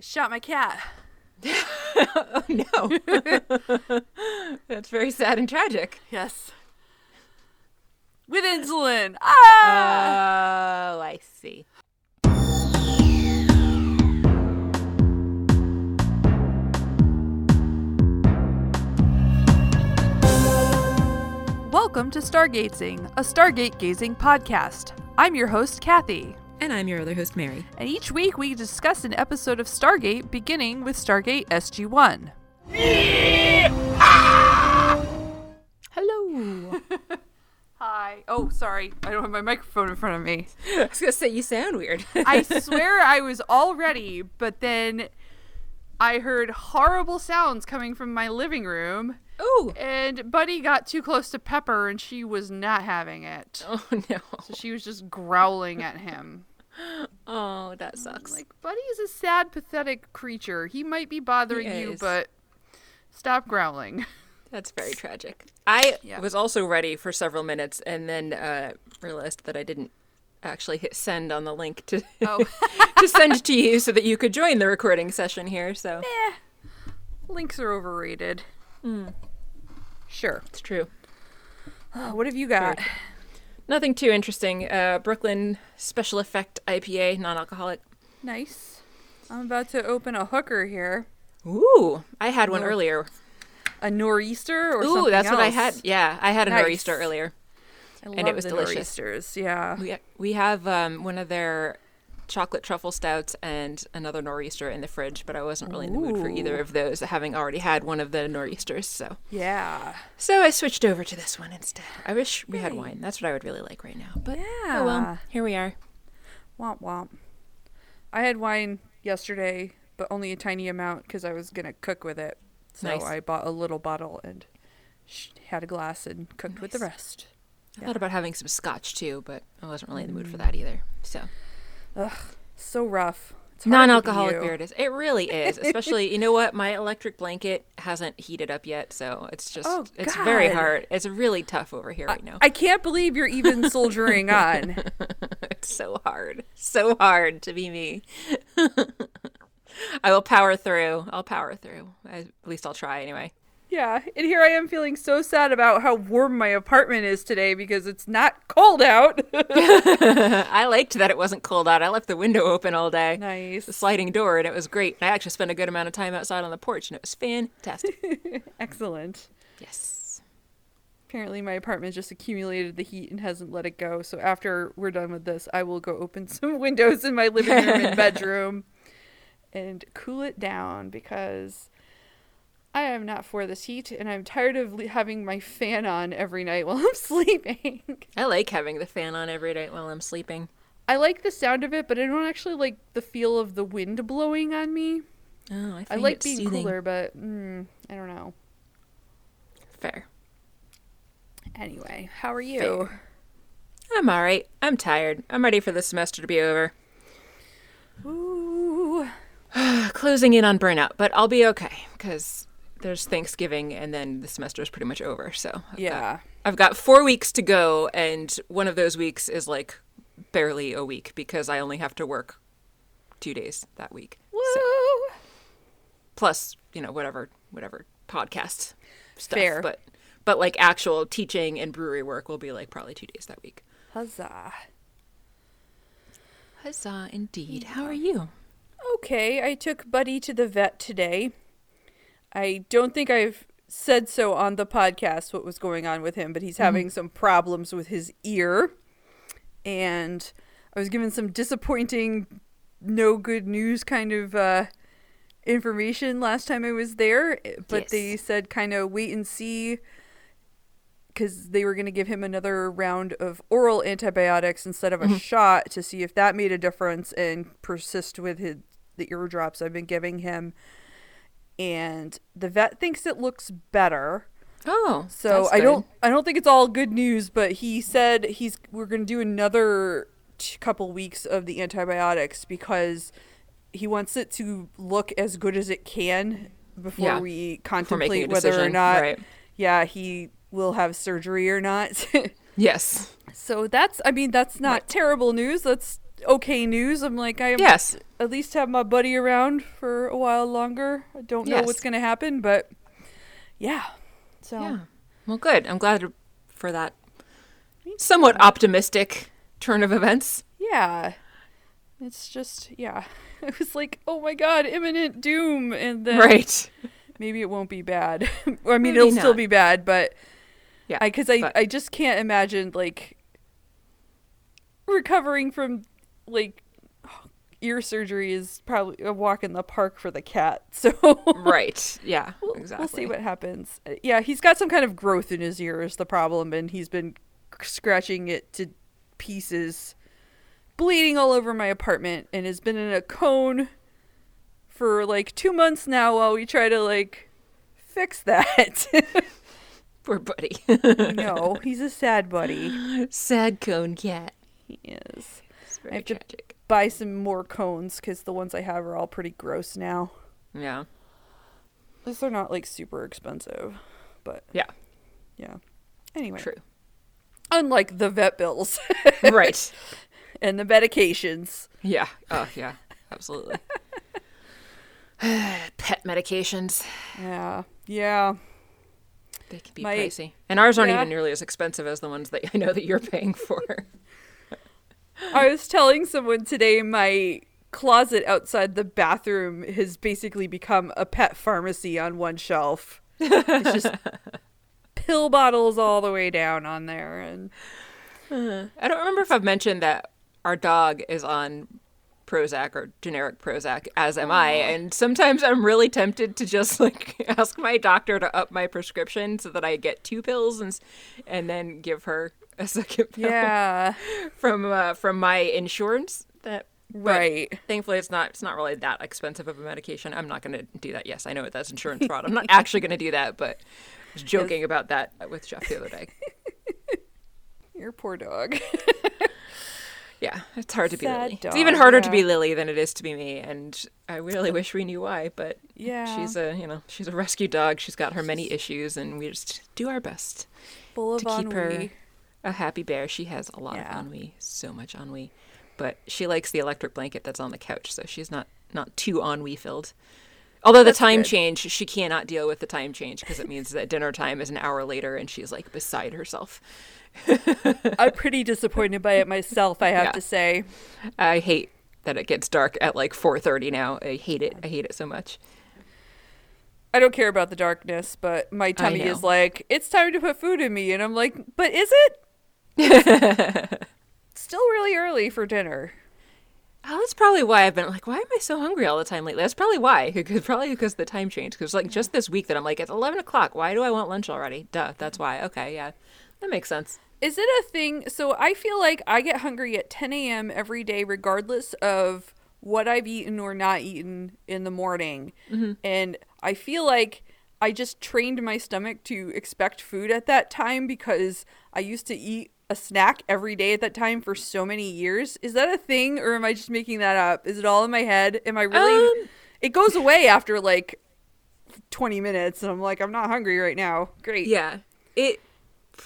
I shot my cat. oh no. That's very sad and tragic. Yes. With insulin. Ah! Oh, I see. Welcome to Stargazing, a Stargate gazing podcast. I'm your host, Kathy. And I'm your other host, Mary. And each week we discuss an episode of Stargate beginning with Stargate SG 1. Hello. Hi. Oh, sorry. I don't have my microphone in front of me. I was gonna say you sound weird. I swear I was all ready, but then I heard horrible sounds coming from my living room. oh. And Buddy got too close to Pepper and she was not having it. Oh no. So she was just growling at him. Oh, that sucks. Like, Buddy is a sad, pathetic creature. He might be bothering you, but stop growling. That's very tragic. I Yeah. was also ready for several minutes and then uh, realized that I didn't actually hit send on the link to Oh, to send to you so that you could join the recording session here. So links are overrated. Sure. it's true. Oh, what have you got? Nothing too interesting. Uh, Brooklyn Special Effect IPA, non-alcoholic. Nice. I'm about to open a hooker here. Ooh, I had one Oh. earlier. A nor'easter or Ooh, something that's what I had. Yeah, I had a Nice. nor'easter earlier. I and it was delicious. Yeah. We we have um, one of their chocolate truffle stouts and another nor'easter in the fridge, but I wasn't really in the mood for either of those, having already had one of the nor'easters. So Yeah. so I switched over to this one instead. I wish we had wine. That's what I would really like right now. But oh Yeah. oh well, here we are. Womp womp. I had wine yesterday, but only a tiny amount because I was gonna cook with it. So Nice. I bought a little bottle and had a glass and cooked with the rest. I Yeah. thought about having some scotch too, but I wasn't really in the mood for mm. that either. So Ugh, so rough. It's hard to be non-alcoholic beer it is. It really is. Especially, you know what? My electric blanket hasn't heated up yet, so it's just Oh, it's very hard. It's really tough over here right now. I can't believe you're even soldiering on. it's so hard. So hard to be me. I will power through. I'll power through. I, at least I'll try anyway. Yeah, and here I am feeling so sad about how warm my apartment is today because it's not cold out. I liked that it wasn't cold out. I left the window open all day. Nice. The sliding door, and it was great. I actually spent a good amount of time outside on the porch, and it was fantastic. Excellent. yes. Apparently, my apartment just accumulated the heat and hasn't let it go. So, after we're done with this, I will go open some windows in my living room and bedroom and cool it down because I am not for this heat and I'm tired of le- having my fan on every night while I'm sleeping. I like having the fan on every night while I'm sleeping. I like the sound of it, but I don't actually like the feel of the wind blowing on me. Oh, I, I like being soothing. cooler, but mm, I don't know. Fair. Anyway, how are you? Fair. I'm all right. I'm tired. I'm ready for the semester to be over. Ooh. Closing in on burnout, but I'll be okay because there's Thanksgiving and then the semester is pretty much over. So I've got- Yeah. I've got four weeks to go, and one of those weeks is like barely a week because I only have to work two days that week. Woo! Plus, you know, whatever whatever podcast stuff. Fair. But but like actual teaching and brewery work will be like probably two days that week. Huzzah. Huzzah, indeed. How are you? Okay, I took Buddy to the vet today. I don't think I've said so on the podcast what was going on with him, but he's having some problems with his ear. And I was given some disappointing, no good news kind of uh, information last time I was there. But Yes. they said kind of wait and see because they were going to give him another round of oral antibiotics instead of a shot to see if that made a difference and persist with his, the ear drops I've been giving him. And the vet thinks it looks better. Oh, So I don't. I don't think it's all good news, but he said he's we're going to do another t- couple weeks of the antibiotics because he wants it to look as good as it can before Yeah, we for making a contemplate whether or not right. yeah, he will have surgery or not. Yes. so that's I mean that's not Right. terrible news. That's okay news. I'm like, I am Yes. at least have my buddy around for a while longer. I don't know Yes. what's going to happen, but yeah. So Yeah. Well, good. I'm glad for that somewhat optimistic turn of events. yeah. It's just, yeah. I was like, oh my god, imminent doom. And then Right. maybe it won't be bad. I mean, Maybe it'll still be bad, but Yeah. I because I but- I just can't imagine like recovering from like ear surgery is probably a walk in the park for the cat. So right. Yeah. we'll, exactly. we'll see what happens. Uh, Yeah, he's got some kind of growth in his ear is the problem, and he's been scratching it to pieces, bleeding all over my apartment, and has been in a cone for like two months now while we try to like fix that. Poor buddy. no, he's a sad buddy. Sad cone cat. He is. It's I very have to- Buy some more cones because the ones I have are all pretty gross now. Yeah. At least they're not like super expensive, but Yeah. yeah. Anyway, True. unlike the vet bills right. and the medications. Yeah. Oh, yeah. Absolutely. Pet medications. Yeah, yeah. They can be My- pricey. And ours aren't Yeah. even nearly as expensive as the ones that I know that you're paying for. I was telling someone today my closet outside the bathroom has basically become a pet pharmacy on one shelf. It's just pill bottles all the way down on there and I don't remember if I've mentioned that our dog is on Prozac or generic Prozac, as am I. And sometimes I'm really tempted to just like ask my doctor to up my prescription so that I get two pills and and then give her a second pill yeah, from uh, from my insurance. That right. Thankfully, it's not it's not really that expensive of a medication. I'm not going to do that. Yes, I know it that's insurance fraud. I'm not actually going to do that, but I was joking about that with Jeff the other day. Your poor dog. Yeah, it's hard to be Sad Lily. dog, it's even harder to be Lily than it is to be me, and I really wish we knew why. But Yeah. she's a you know she's a rescue dog. She's got her many issues, and we just do our best Full of to keep her ennui. A happy bear. She has a lot Yeah. of ennui, so much ennui, but she likes the electric blanket that's on the couch, so she's not not too ennui filled. Although the time good. change, she cannot deal with the time change because it means that dinner time is an hour later, and she's like beside herself. I'm pretty disappointed by it myself, I have Yeah. to say. I hate that it gets dark at like 4:30 now. I hate it. I hate it so much. I don't care about the darkness, but my tummy is like, it's time to put food in me. And I'm like, but is it? Still really early for dinner. Oh, that's probably why I've been like, why am I so hungry all the time lately? That's probably why. Probably because the time change. Because like just this week that I'm like, it's 11 o'clock. Why do I want lunch already? Duh. That's why. Okay, yeah, that makes sense. Is it a thing? So I feel like I get hungry at 10 a.m. every day, regardless of what I've eaten or not eaten in the morning. Mm-hmm. And I feel like I just trained my stomach to expect food at that time because I used to eat a snack every day at that time for so many years. Is that a thing or am I just making that up? Is it all in my head? Am I really. Um, it goes away after like 20 minutes and I'm like, I'm not hungry right now. Great. Yeah, it.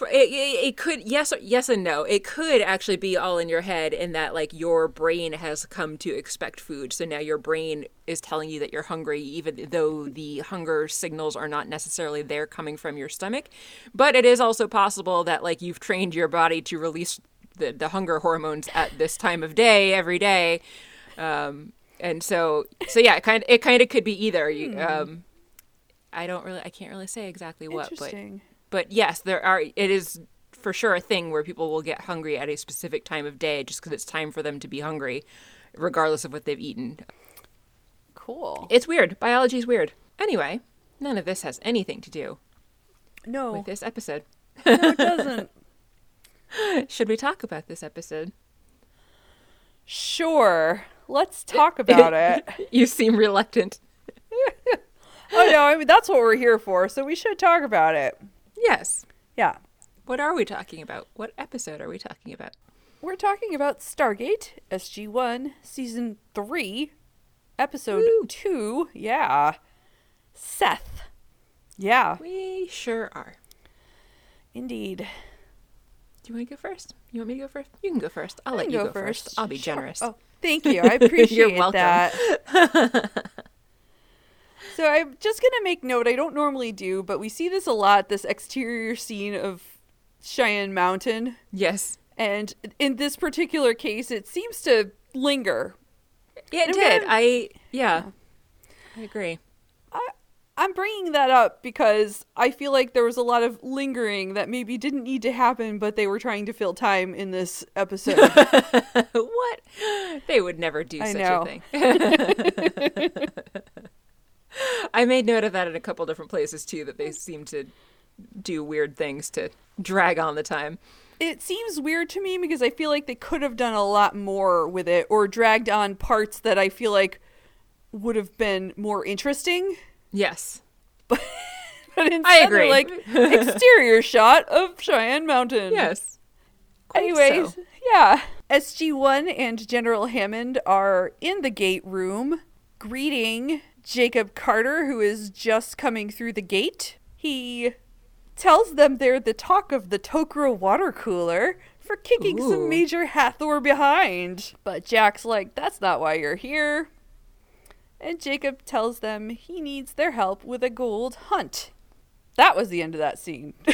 It, it, it could yes or- yes and no. It could actually be all in your head in that like your brain has come to expect food. So now your brain is telling you that you're hungry even though the hunger signals are not necessarily there coming from your stomach. But it is also possible that like you've trained your body to release the, the hunger hormones at this time of day every day. Um, and so so yeah it kind it kind of could be either. You um, I don't really I can't really say exactly what but Interesting. But yes, there are. It is for sure a thing where people will get hungry at a specific time of day just because it's time for them to be hungry, regardless of what they've eaten. Cool. It's weird. Biology's weird. Anyway, none of this has anything to do No, with this episode. no, it doesn't. Should we talk about this episode? Sure. Let's talk about it. You seem reluctant. Oh no, I mean that's what we're here for, so we should talk about it. Yes. Yeah. What are we talking about? What episode are we talking about? We're talking about Stargate SG1 season 3 episode Woo. 2. Yeah. Seth. Yeah, We sure are. indeed. Do you want to go first? You want me to go first? You can go first. I'll I let you go go first. first. I'll be Sure. generous. Oh, thank you. I appreciate it. You're welcome. that. so I'm just gonna make note. I don't normally do, but we see this a lot. This exterior scene of Cheyenne Mountain, Yes. and in this particular case, it seems to linger. Yeah, it I'm did. gonna- I yeah. I agree. I, I'm bringing that up because I feel like there was a lot of lingering that maybe didn't need to happen, but they were trying to fill time in this episode. what? They would never do I such know. a thing. I made note of that in a couple different places too that they seem to do weird things to drag on the time. it seems weird to me because I feel like they could have done a lot more with it or dragged on parts that I feel like would have been more interesting. Yes. But instead, agree. They're like exterior shot of Cheyenne Mountain. Yes. Quite Anyways, so. yeah. SG1 and General Hammond are in the gate room greeting Jacob Carter, who is just coming through the gate. He tells them they're the talk of the Tok'ra water cooler for kicking Ooh. some Major Hathor behind. But Jack's like, that's not why you're here. And Jacob tells them he needs their help with a gold hunt. That was the end of that scene.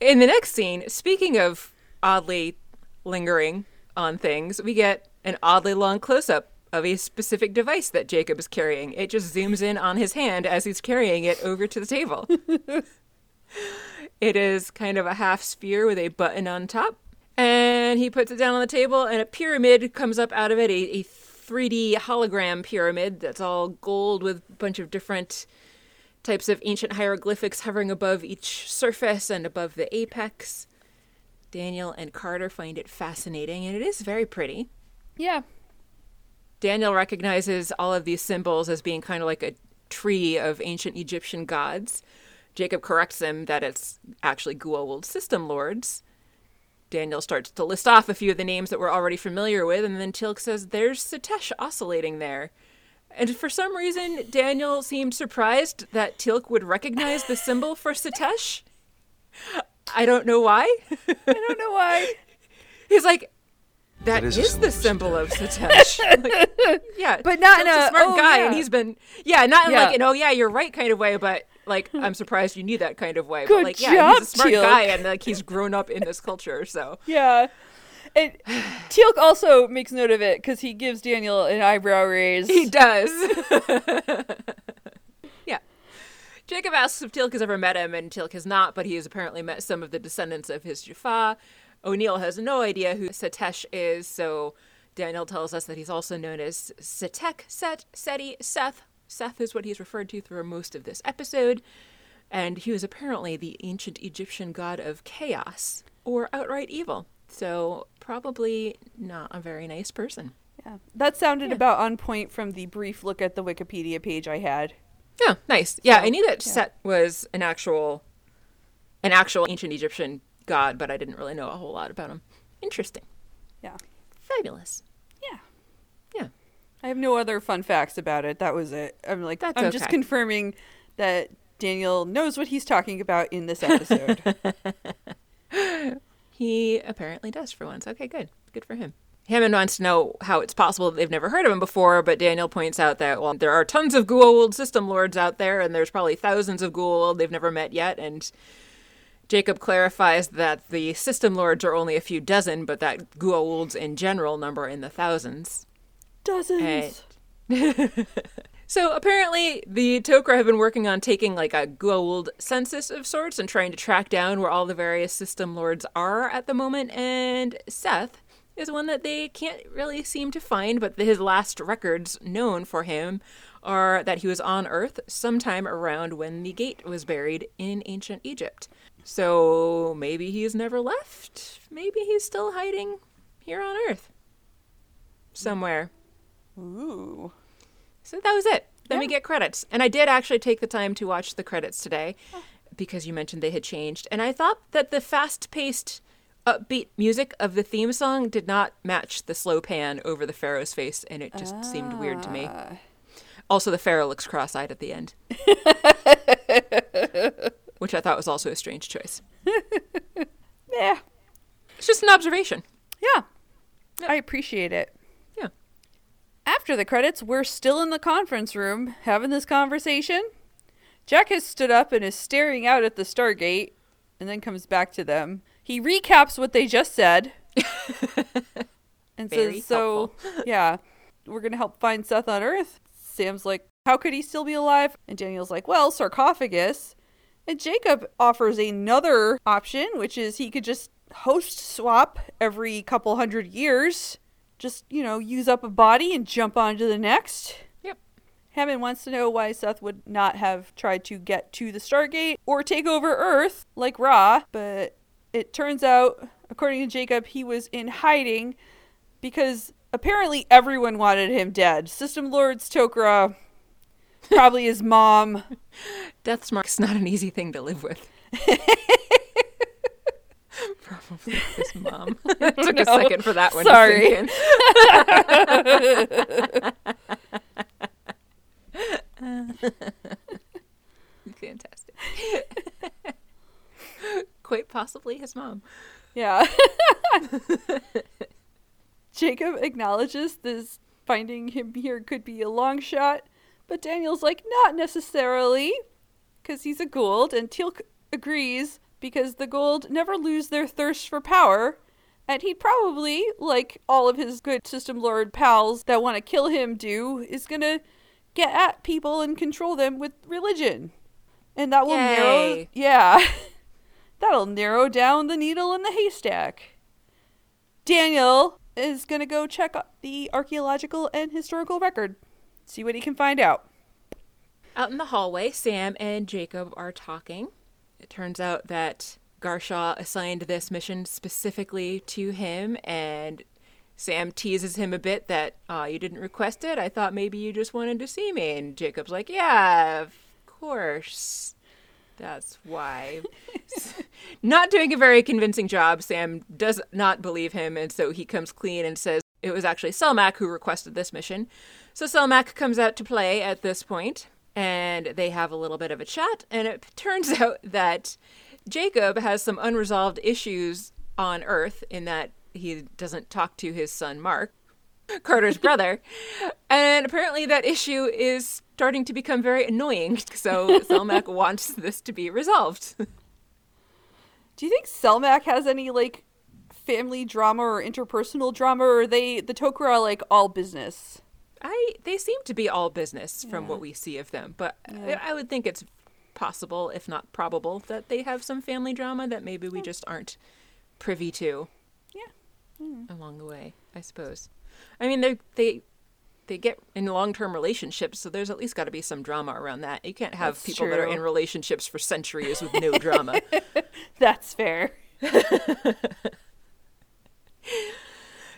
In the next scene, speaking of oddly lingering on things, we get an oddly long close up of a specific device that Jacob is carrying. It just zooms in on his hand as he's carrying it over to the table. it is kind of a half sphere with a button on top. And he puts it down on the table, and a pyramid comes up out of it a, a 3D hologram pyramid that's all gold with a bunch of different types of ancient hieroglyphics hovering above each surface and above the apex. Daniel and Carter find it fascinating, and it is very pretty. yeah. Daniel recognizes all of these symbols as being kind of like a tree of ancient Egyptian gods. Jacob corrects him that it's actually Goa'uld system lords. Daniel starts to list off a few of the names that we're already familiar with, and then Teal'c says, There's Setesh oscillating there. And for some reason, Daniel seemed surprised that Teal'c would recognize the symbol for Setesh. I don't know why. I don't know why. He's like, that That is is, the symbol of Setesh. Like, yeah, But not in Teal'c's a, smart "Oh, guy, yeah." and he's been yeah, not in Yeah. like an oh yeah, you're right kind of way, but like hmm. I'm surprised you knew that kind of way. Good but like yeah, job, he's a smart Teal'c. guy, and like he's grown up in this culture, so Yeah. And Teal'c also makes note of it because he gives Daniel an eyebrow raise. he does. Jacob asks if Teal'c has ever met him, and Teal'c has not, but he has apparently met some of the descendants of his Jaffa. O'Neill has no idea who Setesh is, so Daniel tells us that he's also known as Setek, Set, Seti, Seth. Seth is what he's referred to through most of this episode. And he was apparently the ancient Egyptian god of chaos or outright evil. So, probably not a very nice person. Yeah. That sounded Yeah. about on point from the brief look at the Wikipedia page I had. Yeah, nice. Yeah, So, I knew that yeah. Set was an actual, an actual ancient Egyptian god, but I didn't really know a whole lot about him. Interesting. Yeah. Fabulous. Yeah. Yeah. I have no other fun facts about it. That was it. I'm like, That's I'm just confirming that Daniel knows what he's talking about in this episode. He apparently does for once. Okay, good. Good for him. Hammond wants to know how it's possible that they've never heard of him before, but Daniel points out that, well, there are tons of Goa'uld system lords out there, and there's probably thousands of Goa'uld they've never met yet, and Jacob clarifies that the system lords are only a few dozen, but that Goa'ulds in general number in the thousands. Dozens. So apparently, the Tok'ra have been working on taking like a Goa'uld census of sorts and trying to track down where all the various system lords are at the moment. And Seth is one that they can't really seem to find, but his last records known for him are that he was on Earth sometime around when the gate was buried in ancient Egypt. So maybe he's never left. Maybe he's still hiding here on Earth somewhere. Ooh. So that was it. Then we get credits. And I did actually take the time to watch the credits today oh. because you mentioned they had changed. And I thought that the fast paced, upbeat music of the theme song did not match the slow pan over the Pharaoh's face. And it just seemed weird to me. Ah. Also, the Pharaoh looks cross eyed at the end. which I thought was also a strange choice. Yeah. It's just an observation. Yeah. I appreciate it. Yeah. After the credits, we're still in the conference room having this conversation. Jack has stood up and is staring out at the Stargate and then comes back to them. He recaps what they just said and Very says, So, yeah, we're going to help find Seth on Earth. Sam's like, How could he still be alive? And Daniel's like, Well, sarcophagus. And Jacob offers another option, which is he could just host swap every couple hundred years. Just, you know, use up a body and jump on to the next. Yep. Hammond wants to know why Seth would not have tried to get to the Stargate or take over Earth like Ra, but it turns out, according to Jacob, he was in hiding because apparently everyone wanted him dead. System Lords Tok'ra, probably his mom. Death's mark's not an easy thing to live with. Probably his mom. it took a second for that one Sorry. to sink in. Fantastic. Quite possibly his mom. Yeah. Jacob acknowledges this finding him here could be a long shot, but Daniel's like, not necessarily, because he's a Goa'uld, and Teal'c agrees because the Goa'uld never lose their thirst for power, and he'd probably, like all of his good System Lord pals that want to kill him do, is gonna get at people and control them with religion. And that will narrow Yeah. That'll narrow down the needle in the haystack. Daniel is going to go check the archaeological and historical record. See what he can find out. Out in the hallway, Sam and Jacob are talking. It turns out that Garshaw assigned this mission specifically to him, and Sam teases him a bit that, uh, you didn't request it. I thought maybe you just wanted to see me. And Jacob's like, yeah, of course. That's why. not doing a very convincing job. Sam does not believe him, and so he comes clean and says it was actually Selmak who requested this mission. So Selmak comes out to play at this point, and they have a little bit of a chat, and it turns out that Jacob has some unresolved issues on Earth in that he doesn't talk to his son Mark, Carter's brother, and apparently that issue is starting to become very annoying. So Selmak wants this to be resolved. Do you think Selmak has any like family drama or interpersonal drama or are they the Tok'ra are like all business? I they seem to be all business from what we see of them, but Yeah. I, I would think it's possible, if not probable, that they have some family drama that maybe we just aren't privy to. Yeah. Mm. along the way, I suppose. I mean, they they they get in long term relationships, so there's at least got to be some drama around that. You can't have That's people that are in relationships for centuries with no drama. That's fair.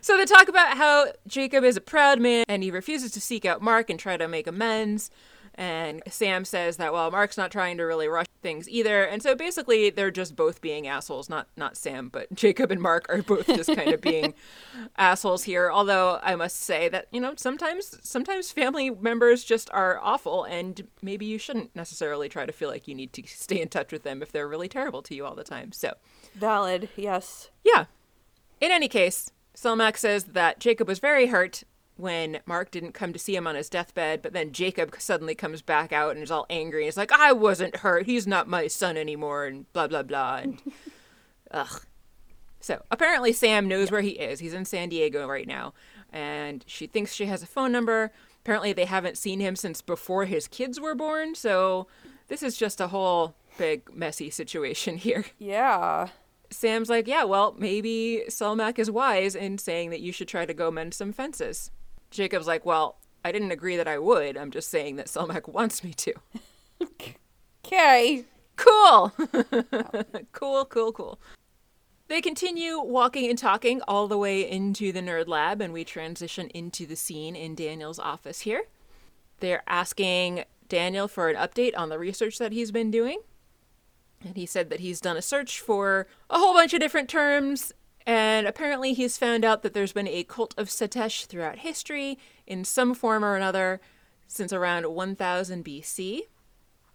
So they talk about how Jacob is a proud man and he refuses to seek out Mark and try to make amends. And Sam says that well, Mark's not trying to really rush things either. And so basically, they're just both being assholes. Not not Sam, but Jacob and Mark are both just kind of being assholes here. Although I must say that you know sometimes sometimes family members just are awful, and maybe you shouldn't necessarily try to feel like you need to stay in touch with them if they're really terrible to you all the time. So Valid. Yes. yeah. In any case, Selmac says that Jacob was very hurt when Mark didn't come to see him on his deathbed, but then Jacob suddenly comes back out and is all angry. And he's like, I wasn't hurt. He's not my son anymore, and blah, blah, blah. And ugh. So apparently, Sam knows where he is. He's in San Diego right now, and she thinks she has a phone number. Apparently, they haven't seen him since before his kids were born, so this is just a whole big, messy situation here. Yeah. Sam's like, yeah, well, maybe Selmak is wise in saying that you should try to go mend some fences. Jacob's like, well, I didn't agree that I would. I'm just saying that Selmak wants me to. Okay. Cool. cool, cool, cool. They continue walking and talking all the way into the nerd lab, and we transition into the scene in Daniel's office here. They're asking Daniel for an update on the research that he's been doing. And he said that he's done a search for a whole bunch of different terms, and apparently he's found out that there's been a cult of Setesh throughout history in some form or another since around 1000 BC.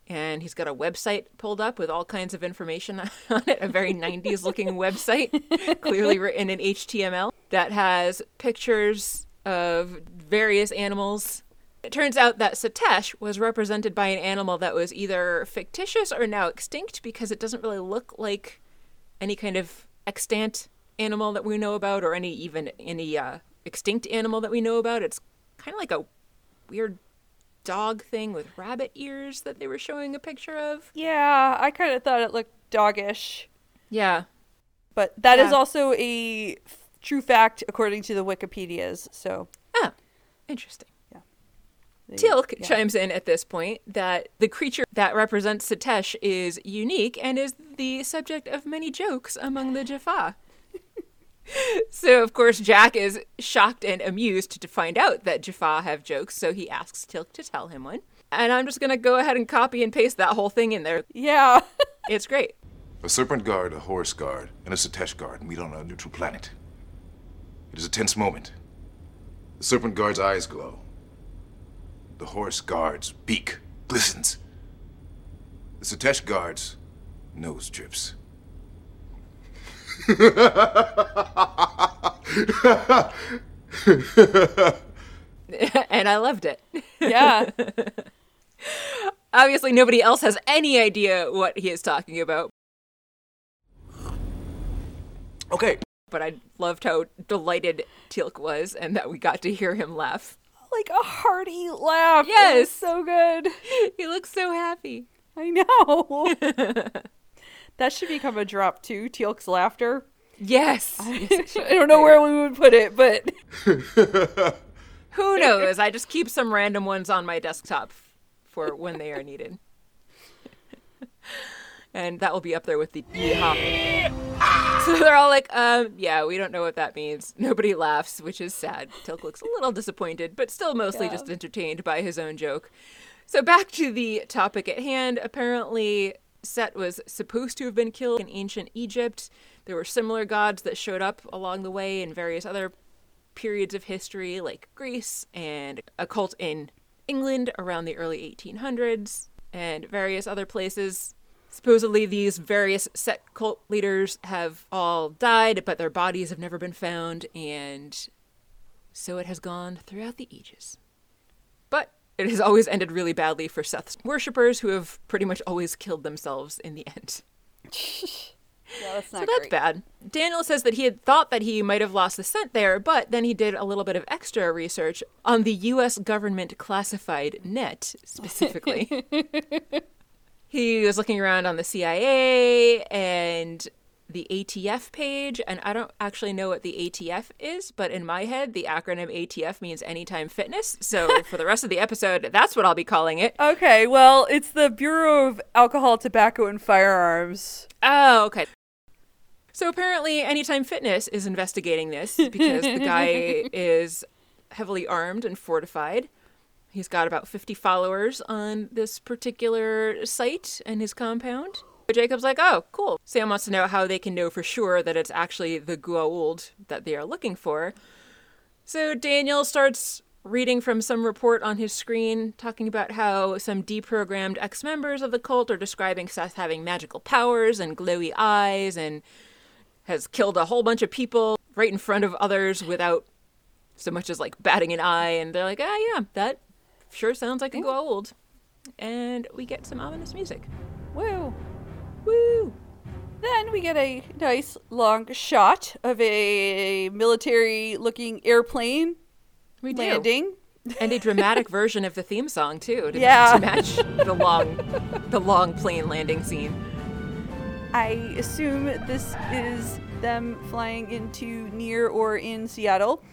and he's got a website pulled up with all kinds of information on it, a very 90s looking website, clearly written in HTML, that has pictures of various animals. It turns out that Setesh was represented by an animal that was either fictitious or now extinct because it doesn't really look like any kind of extant animal that we know about or any even any uh, extinct animal that we know about. It's kind of like a weird dog thing with rabbit ears that they were showing a picture of. Yeah, I kind of thought it looked doggish. Yeah. But that is Yeah. also a f- true fact according to the Wikipedias. So, Oh, interesting. they- Teal'c yeah. chimes in at this point that the creature that represents Setesh is unique and is the subject of many jokes among the Jaffa. So, of course, Jack is shocked and amused to find out that Jaffa have jokes, so he asks Teal'c to tell him one. And I'm just going to go ahead and copy and paste that whole thing in there. Yeah. It's great. A serpent guard, a horse guard, and a Setesh guard meet on a neutral planet. It is a tense moment. The serpent guard's eyes glow. The horse guard's beak glistens. The Setesh guard's nose drips. and I loved it. yeah. Obviously, nobody else has any idea what he is talking about, Okay. but I loved how delighted Teal'c was and that we got to hear him laugh. like a hearty laugh. It Yes. so good. He looks so happy. I know. that should become a drop too. Teal'c's laughter. Yes. I don't know where we would put it, but Who knows? I just keep some random ones on my desktop for when they are needed. and that will be up there with the yeehaw. So they're all like, um, yeah, we don't know what that means. Nobody laughs, which is sad. Teal'c looks a little disappointed, but still mostly Yeah. just entertained by his own joke. So back to the topic at hand. Apparently, Set was supposed to have been killed in ancient Egypt. There were similar gods that showed up along the way in various other periods of history, like Greece and a cult in England around the early 1800s, and various other places. Supposedly, these various Set cult leaders have all died, but their bodies have never been found, and so it has gone throughout the ages. But it has always ended really badly for Seth's worshippers, who have pretty much always killed themselves in the end. yeah, that's not So that's great. bad. Daniel says that he had thought that he might have lost the scent there, but then he did a little bit of extra research on the U.S. government classified net specifically. he was looking around on the CIA and the ATF page, and I don't actually know what the ATF is, but in my head, the acronym ATF means Anytime Fitness. So for the rest of the episode, that's what I'll be calling it. Okay, well, it's the Bureau of Alcohol, Tobacco, and Firearms. Oh, okay. So apparently, Anytime Fitness is investigating this because the guy is heavily armed and fortified. He's got about 50 followers on this particular site and his compound. Jacob's like, oh, cool. Sam wants to know how they can know for sure that it's actually the Goa'uld that they are looking for. So Daniel starts reading from some report on his screen talking about how some deprogrammed ex members of the cult are describing Seth having magical powers and glowy eyes and has killed a whole bunch of people right in front of others without so much as like batting an eye. And they're like, ah, yeah, that sure sounds like a Goa'uld. And we get some ominous music. Woo. Woo! Then we get a nice long shot of a military looking airplane We do. landing. and a dramatic version of the theme song too to, Yeah. to match the long the long plane landing scene I assume this is them flying into near or in Seattle.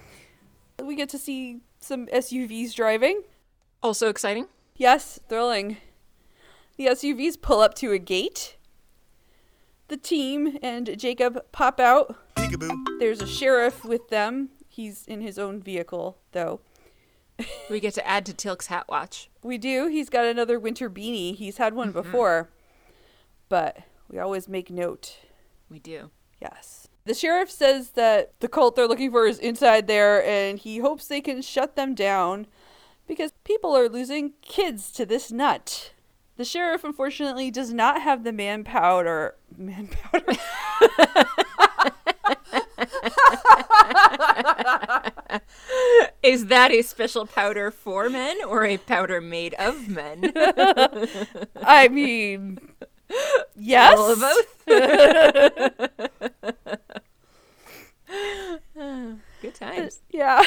We get to see some SUVs driving. also exciting Yes, thrilling. The SUVs pull up to a gate. The team and Jacob pop out. There's a sheriff with them. He's in his own vehicle, though. we get to add to Teal'c's hat watch We do. He's got another winter beanie. He's had one mm-hmm. before. But we always make note. we do Yes. The sheriff says that the cult they're looking for is inside there and he hopes they can shut them down because people are losing kids to this nut. The sheriff, unfortunately, does not have the manpower. Manpower. Is that a special powder for men or a powder made of men? I mean, yes. All of both. Good times. Yeah.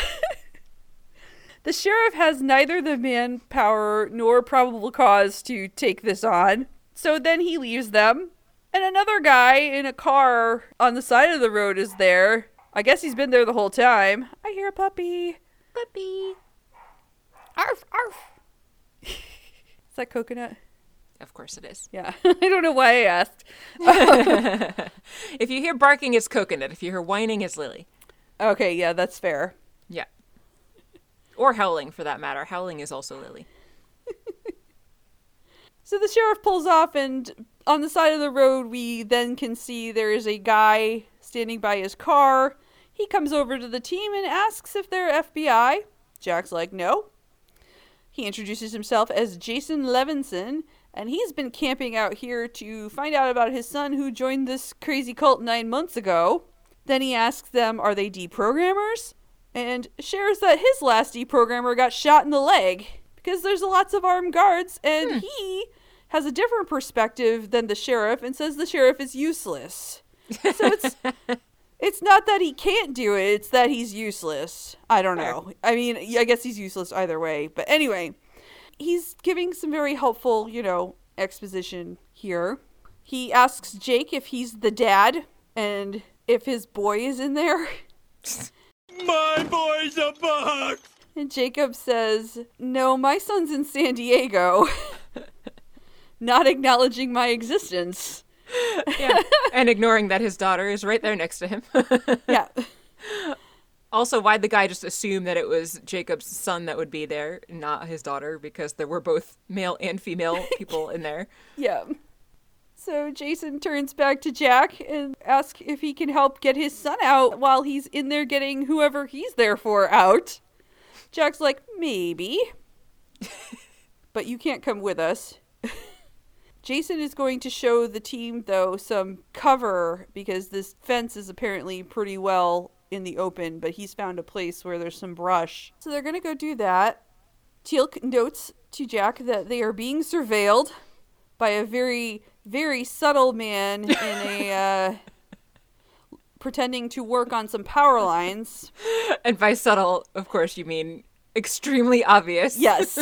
The sheriff has neither the manpower nor probable cause to take this on. So then he leaves them. And another guy in a car on the side of the road is there. I guess he's been there the whole time. I hear a puppy. Puppy. Arf, arf. is that coconut? Of course it is. Yeah. I don't know why I asked. If you hear barking, it's coconut. If you hear whining, it's Lily. Okay, yeah, that's fair. Yeah. Or howling, for that matter. Howling is also Lily. So the sheriff pulls off, and on the side of the road, we then can see there is a guy standing by his car. He comes over to the team and asks if they're FBI. Jack's like, no. He introduces himself as Jason Levinson, and he's been camping out here to find out about his son who joined this crazy cult nine months ago. Then he asks them, are they deprogrammers? And shares that his last deprogrammer got shot in the leg because there's lots of armed guards, and hmm. he has a different perspective than the sheriff and says the sheriff is useless. So it's it's not that he can't do it, it's that he's useless. I don't know. I mean, I guess he's useless either way. But anyway, he's giving some very helpful, you know, exposition here. He asks Jake if he's the dad and if his boy is in there. My boy's a buck! And Jacob says, No, my son's in San Diego. Not acknowledging my existence. Yeah. and ignoring that his daughter is right there next to him. Yeah. also, why'd the guy just assume that it was Jacob's son that would be there, not his daughter, because there were both male and female people in there. Yeah. So Jason turns back to Jack and asks if he can help get his son out while he's in there getting whoever he's there for out. Jack's like, maybe. but you can't come with us. Jason is going to show the team, though, some cover because this fence is apparently pretty well in the open, but he's found a place where there's some brush. So they're going to go do that. Teal'c notes to Jack that they are being surveilled by a very, very subtle man in a. Uh, pretending to work on some power lines. And by subtle, of course, you mean extremely obvious. Yes.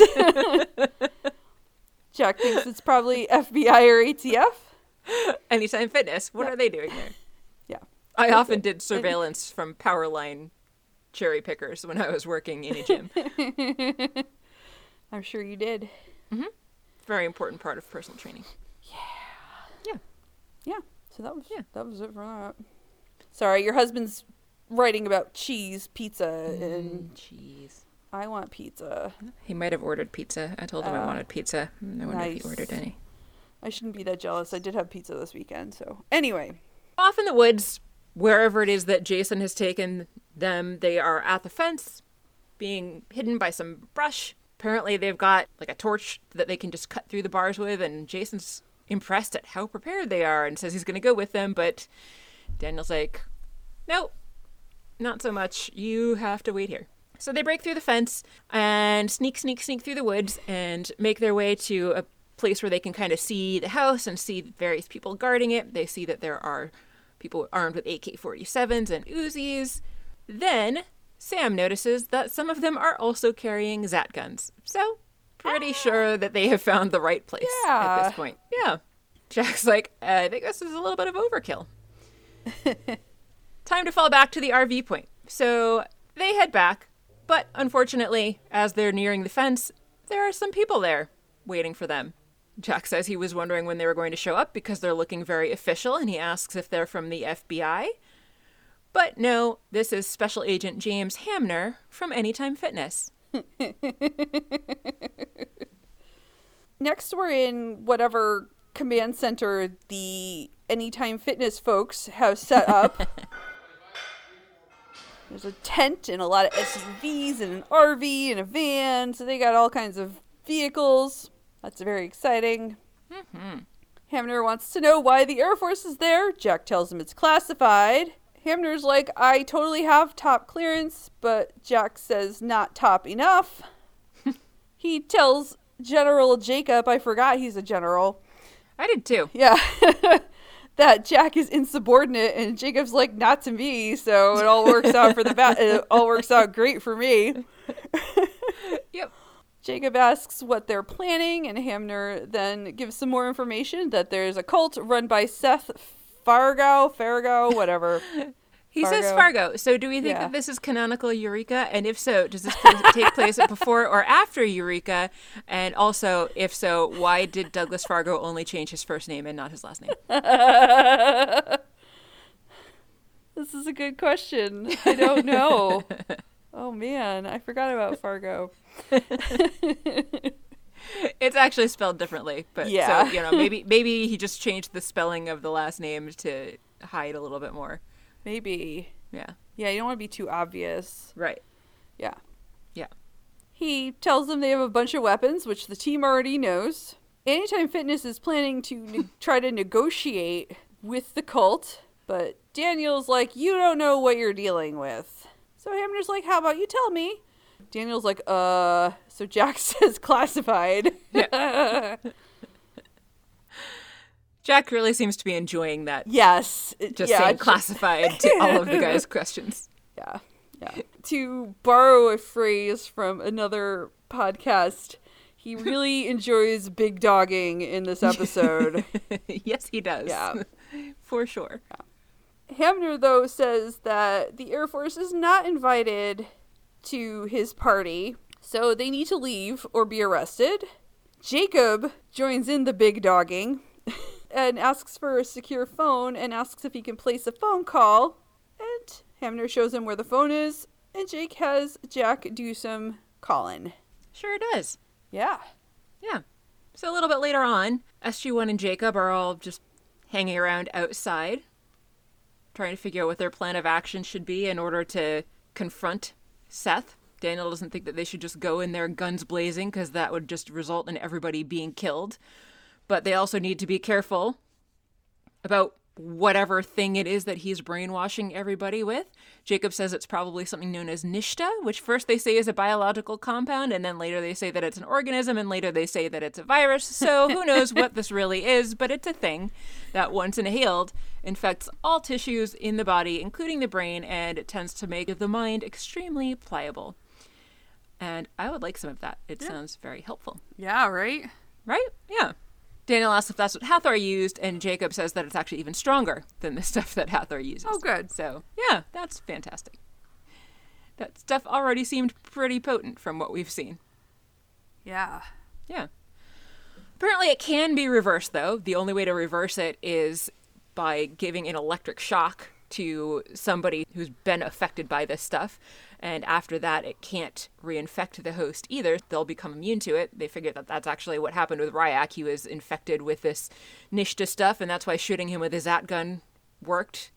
Jack thinks it's probably FBI or ATF. Anytime Fitness. What are they doing there? Yeah. I often did surveillance from power line cherry pickers when I was working in a gym. I'm sure you did. Mm-hmm. Very important part of personal training. Yeah. So that was Yeah. that was it for that. Sorry, your husband's writing about cheese pizza mm, and Jeez. I want pizza. He might have ordered pizza. I told him I Oh. wanted pizza. Mm, I wonder if Nice. he ordered any. I shouldn't be that jealous. I did have pizza this weekend. So, anyway. Off in the woods, wherever it is that Jason has taken them, they are at the fence, being hidden by some brush. Apparently, they've got like a torch that they can just cut through the bars with, and Jason's impressed at how prepared they are and says he's going to go with them. But Daniel's like, nope, not so much. You have to wait here. So they break through the fence and sneak, sneak, sneak through the woods and make their way to a place where they can kind of see the house and see various people guarding it. They see that there are people armed with AK 47s and Uzis. Then Sam notices that some of them are also carrying Zat guns. So, pretty sure that they have found the right place at this point. Yeah. Jack's like, I think this is a little bit of overkill. Time to fall back to the RV point. So they head back, but unfortunately, as they're nearing the fence, there are some people there waiting for them. Jack says he was wondering when they were going to show up because they're looking very official, and he asks if they're from the FBI. But no, this is Special Agent James Hamner from Anytime Fitness. Next, we're in whatever command center the Anytime Fitness folks have set up. There's a tent and a lot of SUVs and an RV and a van, so they got all kinds of vehicles. That's very exciting. Mm-hmm. Hamner wants to know why the Air Force is there. Jack tells him it's classified. Hamner's like, I totally have top clearance, but Jack says not top enough. he tells General Jacob, I forgot he's a general, I did too. yeah, that Jack is insubordinate, and Jacob's like, not to me, so it all works out for the ba- it all works out great for me. Yep. Jacob asks what they're planning, and Hamner then gives some more information that there's a cult run by Seth Fargo, Fargo, whatever. He says Fargo. Fargo. So do we think Yeah. that this is canonical Eureka? And if so, does this take place before or after Eureka? And also, if so, why did Douglas Fargo only change his first name and not his last name? This is a good question. I don't know. oh man, I forgot about Fargo. It's actually spelled differently, but Yeah. so you know, maybe maybe he just changed the spelling of the last name to hide a little bit more. Maybe. Yeah. Yeah, you don't want to be too obvious. Right. Yeah. Yeah. He tells them they have a bunch of weapons, which the team already knows. Anytime Fitness is planning to ne- try to negotiate with the cult, but Daniel's like, You don't know what you're dealing with. So Hamner's like, How about you tell me? Daniel's like, Uh. So Jack says classified. Jack really seems to be enjoying that. yes. it- Just yeah, saying classified to all of the guys' questions. Yeah. Yeah. to borrow a phrase from another podcast, he really enjoys big dogging in this episode. yes, he does. Yeah. For sure. Hamner, though, says that the Air Force is not invited to his party, so they need to leave or be arrested. Jacob joins in the big dogging and asks for a secure phone and asks if he can place a phone call. And Hamner shows him where the phone is, and Jake has Jack do some calling. Sure does. Yeah. Yeah. So a little bit later on, SG1 and Jacob are all just hanging around outside, trying to figure out what their plan of action should be in order to confront Seth. Daniel doesn't think that they should just go in there guns blazing because that would just result in everybody being killed. But they also need to be careful about whatever thing it is that he's brainwashing everybody with. Jacob says it's probably something known as Nish'ta, which first they say is a biological compound, and then later they say that it's an organism, and later they say that it's a virus. So who knows what this really is, but it's a thing that, once inhaled, infects all tissues in the body, including the brain, and it tends to make the mind extremely pliable. And I would like some of that. It sounds very helpful. Yeah, right? Right? Yeah. Daniel asks if that's what Hathor used, and Jacob says that it's actually even stronger than the stuff that Hathor uses. Oh, good. So, yeah, that's fantastic. That stuff already seemed pretty potent from what we've seen. Yeah. Yeah. Apparently, it can be reversed, though. The only way to reverse it is by giving an electric shock to somebody who's been affected by this stuff. And after that, it can't reinfect the host either. They'll become immune to it. They figured that that's actually what happened with Rya'c. He was infected with this Nish'ta stuff, and that's why shooting him with his Zat gun worked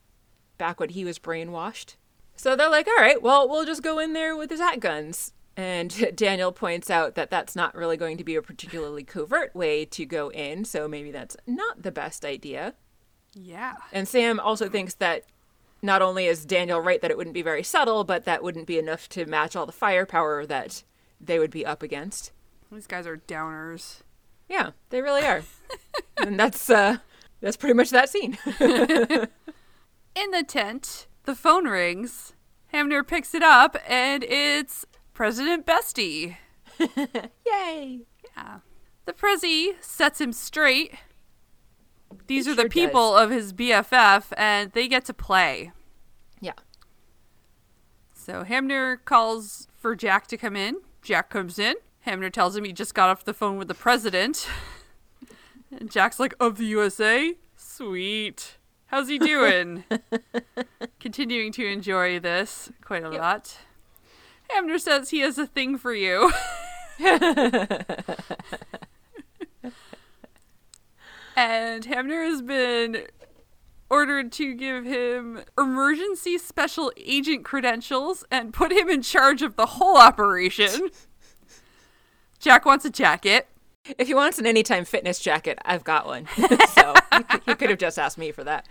back when he was brainwashed. So they're like, all right, well, we'll just go in there with the Zat guns. And Daniel points out that that's not really going to be a particularly covert way to go in, so maybe that's not the best idea. Yeah. And Sam also thinks that not only is Daniel right that it wouldn't be very subtle, but that wouldn't be enough to match all the firepower that they would be up against. These guys are downers. Yeah, they really are. and that's uh that's pretty much that scene. In the tent, the phone rings. Hamner picks it up, and it's President Bestie. Yay. Yeah. The Prezi sets him straight. These He are the sure people of his BFF, and they get to play. Yeah. So Hamner calls for Jack to come in. Jack comes in. Hamner tells him he just got off the phone with the president. And Jack's like, of the USA? Sweet. How's he doing? Continuing to enjoy this quite a Yep. lot. Hamner says he has a thing for you. and Hamner has been ordered to give him emergency special agent credentials and put him in charge of the whole operation. Jack wants a jacket. If he wants an anytime fitness jacket, I've got one. so he could, have just asked me for that.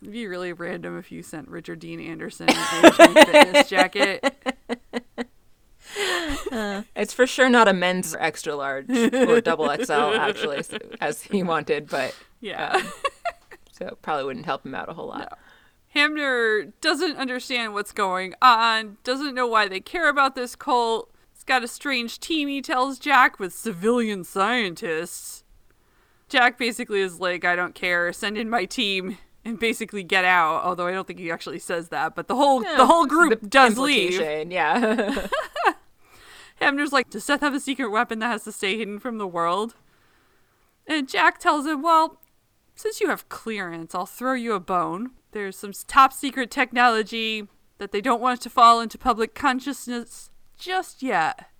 It'd be really random if you sent Richard Dean Anderson an Anytime fitness jacket. It's for sure not a men's extra large or double XL, actually, so- as he wanted, but Yeah. Um, so it probably wouldn't help him out a whole lot. Hamner doesn't understand what's going on, doesn't know why they care about this cult. It's got a strange team, he tells Jack, with civilian scientists. Jack basically is like, I don't care, send in my team and basically get out. Although I don't think he actually says that, but the whole the whole group The does leave. Yeah. Hamner's like, Does Seth have a secret weapon that has to stay hidden from the world? And Jack tells him, Well, since you have clearance, I'll throw you a bone. There's some top secret technology that they don't want to fall into public consciousness just yet.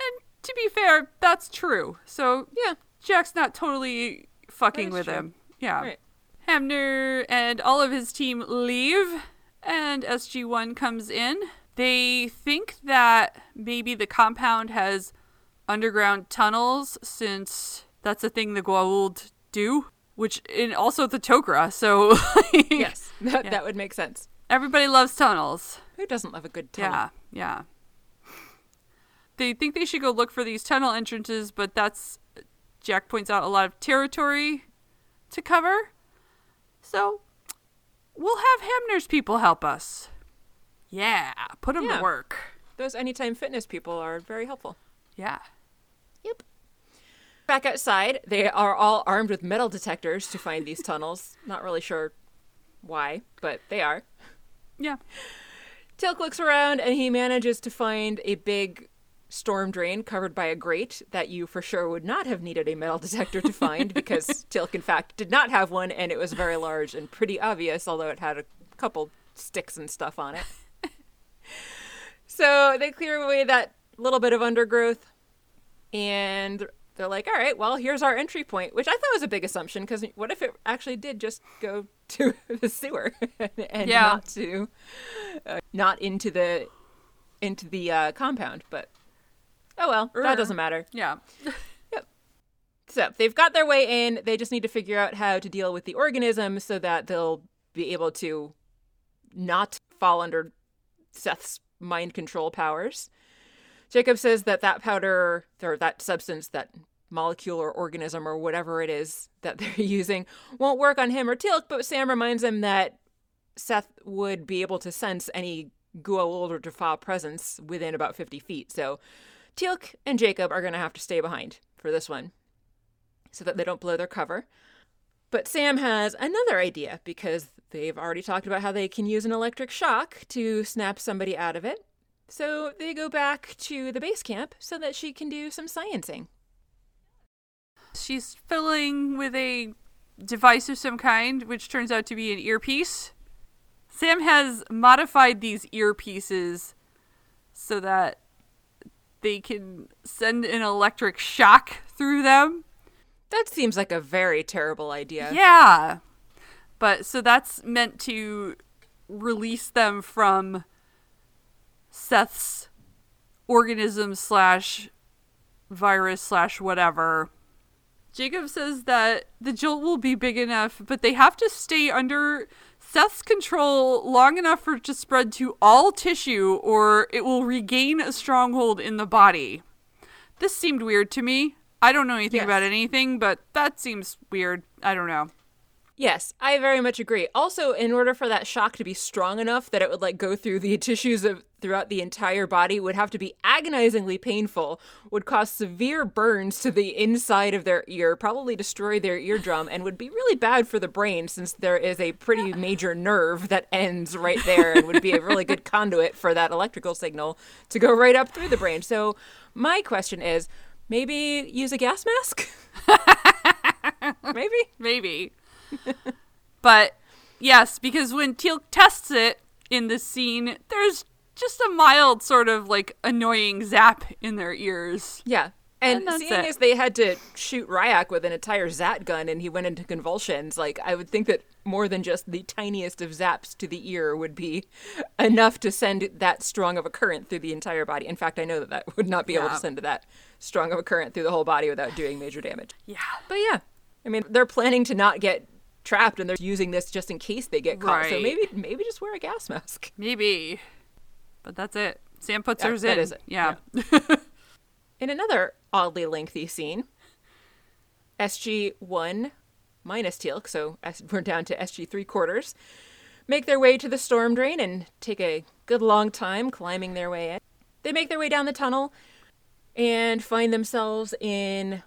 And to be fair, that's true. So yeah. Jack's not totally fucking with true. him. Yeah. Right. Hamner and all of his team leave, and SG1 comes in. They think that maybe the compound has underground tunnels since that's a thing the Goa'uld do, which and also the Tok'ra. So Yes. That, Yeah. that would make sense. everybody loves tunnels. Who doesn't love a good tunnel? Yeah, yeah. They think they should go look for these tunnel entrances, but that's Jack points out a lot of territory to cover. So we'll have Hamner's people help us. Yeah, put them Yeah. to work. Those anytime fitness people are very helpful. Yeah. Yep. Back outside, they are all armed with metal detectors to find these tunnels. Not really sure why, but they are. Yeah. Teal'c looks around and he manages to find a big storm drain covered by a grate that you for sure would not have needed a metal detector to find because Teal'c, in fact, did not have one and it was very large and pretty obvious, although it had a couple sticks and stuff on it. So they clear away that little bit of undergrowth and they're like, all right, well, here's our entry point, which I thought was a big assumption because what if it actually did just go to the sewer and Yeah. not to, uh, not into the, into the uh, compound? But oh well, that doesn't matter. Yeah. So they've got their way in. They just need to figure out how to deal with the organism so that they'll be able to not fall under Seth's mind control powers. Jacob says that that powder or that substance, that molecule or organism or whatever it is that they're using, won't work on him or Teal'c. But Sam reminds him that Seth would be able to sense any Goa'uld or Jaffa presence within about 50 feet. So Teal'c and Jacob are going to have to stay behind for this one so that they don't blow their cover. But Sam has another idea because they've already talked about how they can use an electric shock to snap somebody out of it. So they go back to the base camp so that she can do some sciencing. She's filling with a device of some kind, which turns out to be an earpiece. Sam has modified these earpieces so that they can send an electric shock through them. That seems like a very terrible idea. Yeah. But so that's meant to release them from Seth's organism slash virus slash whatever. Jacob says that the jolt will be big enough, but they have to stay under Seth's control long enough for it to spread to all tissue or it will regain a stronghold in the body. This seemed weird to me. I don't know anything Yes. about anything, but that seems weird. I don't know. Yes, I very much agree. Also, in order for that shock to be strong enough that it would like go through the tissues of throughout the entire body would have to be agonizingly painful, would cause severe burns to the inside of their ear, probably destroy their eardrum, and would be really bad for the brain since there is a pretty major nerve that ends right there and would be a really good conduit for that electrical signal to go right up through the brain. So, my question is maybe use a gas mask? maybe? Maybe. but yes, because when Teal tests it in this scene, there's just a mild sort of like annoying zap in their ears. Yeah. And, And seeing it. as they had to shoot Rya'c with an entire Zat gun and he went into convulsions, like I would think that more than just the tiniest of zaps to the ear would be enough to send that strong of a current through the entire body. In fact, I know that that would not be able to send to that strong of a current through the whole body without doing major damage. Yeah. But yeah, I mean, they're planning to not get trapped and they're using this just in case they get caught. So maybe maybe just wear a gas mask. Maybe. But that's it. Sam puts Yeah, hers in. is it. Yeah. In another oddly lengthy scene, SG1 minus Teal'c, so we're down to SG three quarters, make their way to the storm drain and take a good long time climbing their way in. They make their way down the tunnel and find themselves in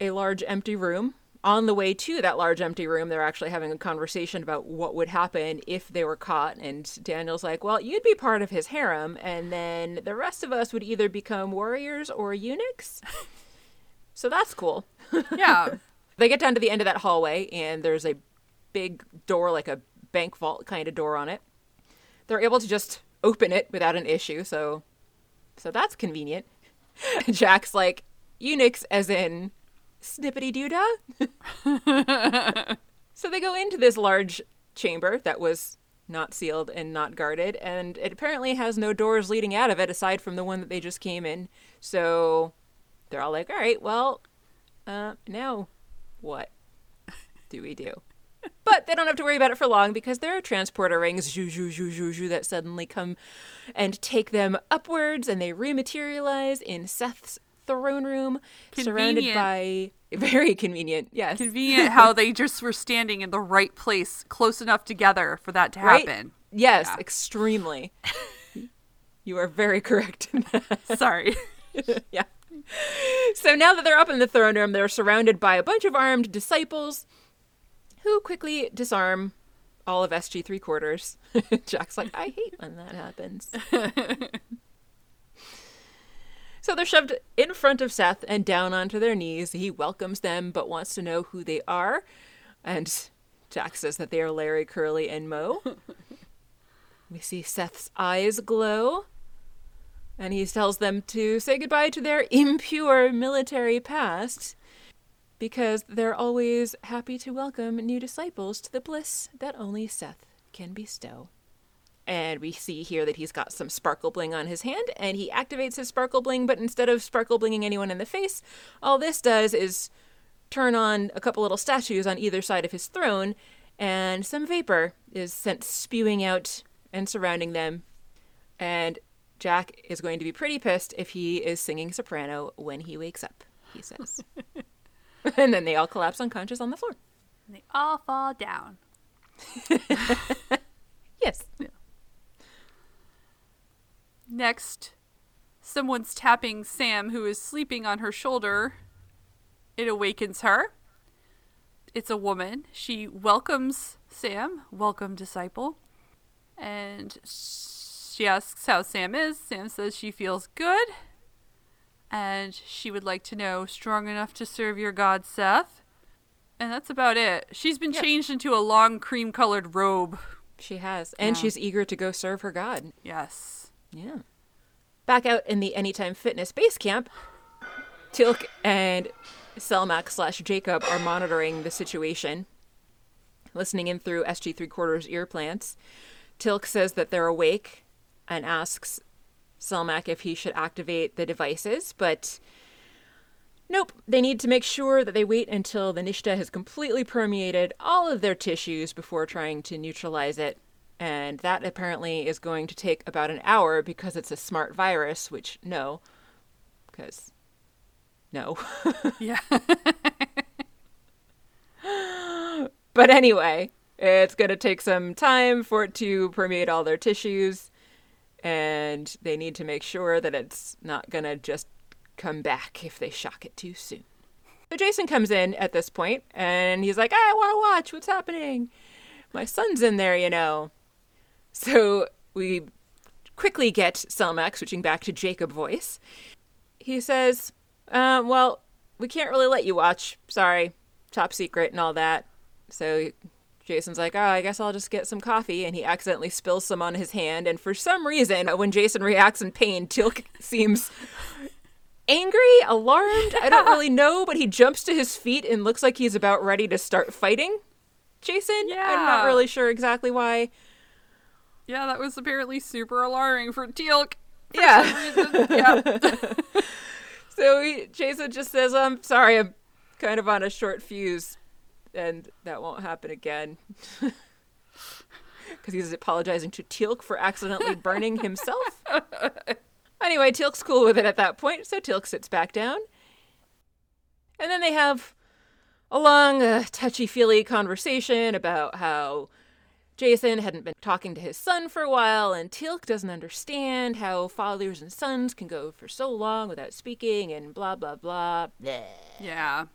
a large empty room. On the way to that large empty room, they're actually having a conversation about what would happen if they were caught. And Daniel's like, Well, you'd be part of his harem, and then the rest of us would either become warriors or eunuchs. so that's cool. Yeah. They get down to the end of that hallway, and there's a big door, like a bank vault kind of door on it. They're able to just open it without an issue, so so that's convenient. Jack's like eunuchs, as in snippety doo dah. so they go into this large chamber that was not sealed and not guarded, and it apparently has no doors leading out of it aside from the one that they just came in. So they're all like, "All right, well, uh, now what do we do? But they don't have to worry about it for long because there are transporter rings zhoo, zhoo, zhoo, zhoo, zhoo, that suddenly come and take them upwards and they rematerialize in Seth's throne room surrounded by very convenient, yes. Convenient how they just were standing in the right place, close enough together for that to Right? happen. Yes, Yeah. extremely. you are very correct in that. Sorry. yeah. So now that they're up in the throne room, they're surrounded by a bunch of armed disciples who quickly disarm all of SG three quarters. Jack's like, I hate when that happens. so they're shoved in front of Seth and down onto their knees. He welcomes them but wants to know who they are. And Jack says that they are Larry, Curly, and Mo. we see Seth's eyes glow. And he tells them to say goodbye to their impure military past because they're always happy to welcome new disciples to the bliss that only Seth can bestow. And we see here that he's got some sparkle bling on his hand, and he activates his sparkle bling, but instead of sparkle blinging anyone in the face, all this does is turn on a couple little statues on either side of his throne, and some vapor is sent spewing out and surrounding them. And Jack is going to be pretty pissed if he is singing soprano when he wakes up, he says. and then they all collapse unconscious on the floor. they all fall down. Yes. Next, someone's tapping Sam, who is sleeping on her shoulder. It awakens her. It's a woman. She welcomes Sam. Welcome, disciple. And she asks how Sam is. Sam says she feels good. And she would like to know strong enough to serve your god, Seth. And that's about it. She's been Yep. changed into a long cream colored robe. She has. And Yeah. she's eager to go serve her god. Yes. Yeah. Back out in the Anytime Fitness base camp, Teal'c and Selmak slash Jacob are monitoring the situation, listening in through SG three quarters ear plants. Teal'c says that they're awake and asks Selmak if he should activate the devices, but nope. They need to make sure that they wait until the Nish'ta has completely permeated all of their tissues before trying to neutralize it. And that apparently is going to take about an hour because it's a smart virus, which no, because no. Yeah. But anyway, it's going to take some time for it to permeate all their tissues, and they need to make sure that it's not going to just come back if they shock it too soon. So Jason comes in at this point, and he's like, I want to watch what's happening. My son's in there, you know. So we quickly get Selmak switching back to Jacob voice. He says, uh, Well, we can't really let you watch. Sorry. Top secret and all that. So Jason's like, oh, I guess I'll just get some coffee. And he accidentally spills some on his hand. And for some reason, when Jason reacts in pain, Teal'c seems angry, alarmed. I don't really know, but he jumps to his feet and looks like he's about ready to start fighting Jason. I'm not really sure exactly why. Yeah, that was apparently super alarming for Teal'c. Yeah. yeah. So he, Jason just says, "I'm sorry, I'm kind of on a short fuse, and that won't happen again." Because he's apologizing to Teal'c for accidentally burning himself. anyway, Teal'c's cool with it at that point, so Teal'c sits back down. And then they have a long, uh, touchy feely conversation about how Jason hadn't been talking to his son for a while, and Teal'c doesn't understand how fathers and sons can go for so long without speaking, and blah, blah, blah. Bleh. Yeah.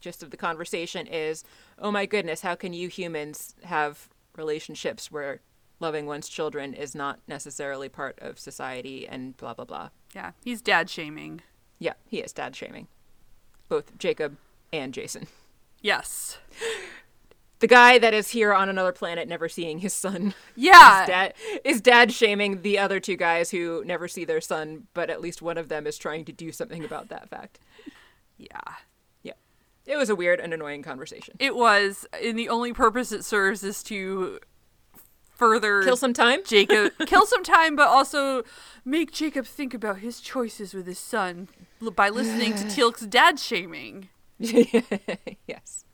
Gist of the conversation is oh my goodness, how can you humans have relationships where loving one's children is not necessarily part of society, and blah, blah, blah. Yeah. He's dad shaming. Yeah, he is dad shaming. Both Jacob and Jason. Yes. The guy that is here on another planet never seeing his son. Yeah. is dad is dad shaming the other two guys who never see their son, but at least one of them is trying to do something about that fact. Yeah. It was a weird and annoying conversation. It was, and the only purpose it serves is to further Kill some time? Jacob, kill some time, but also make Jacob think about his choices with his son by listening to Teal'c's dad shaming. yes.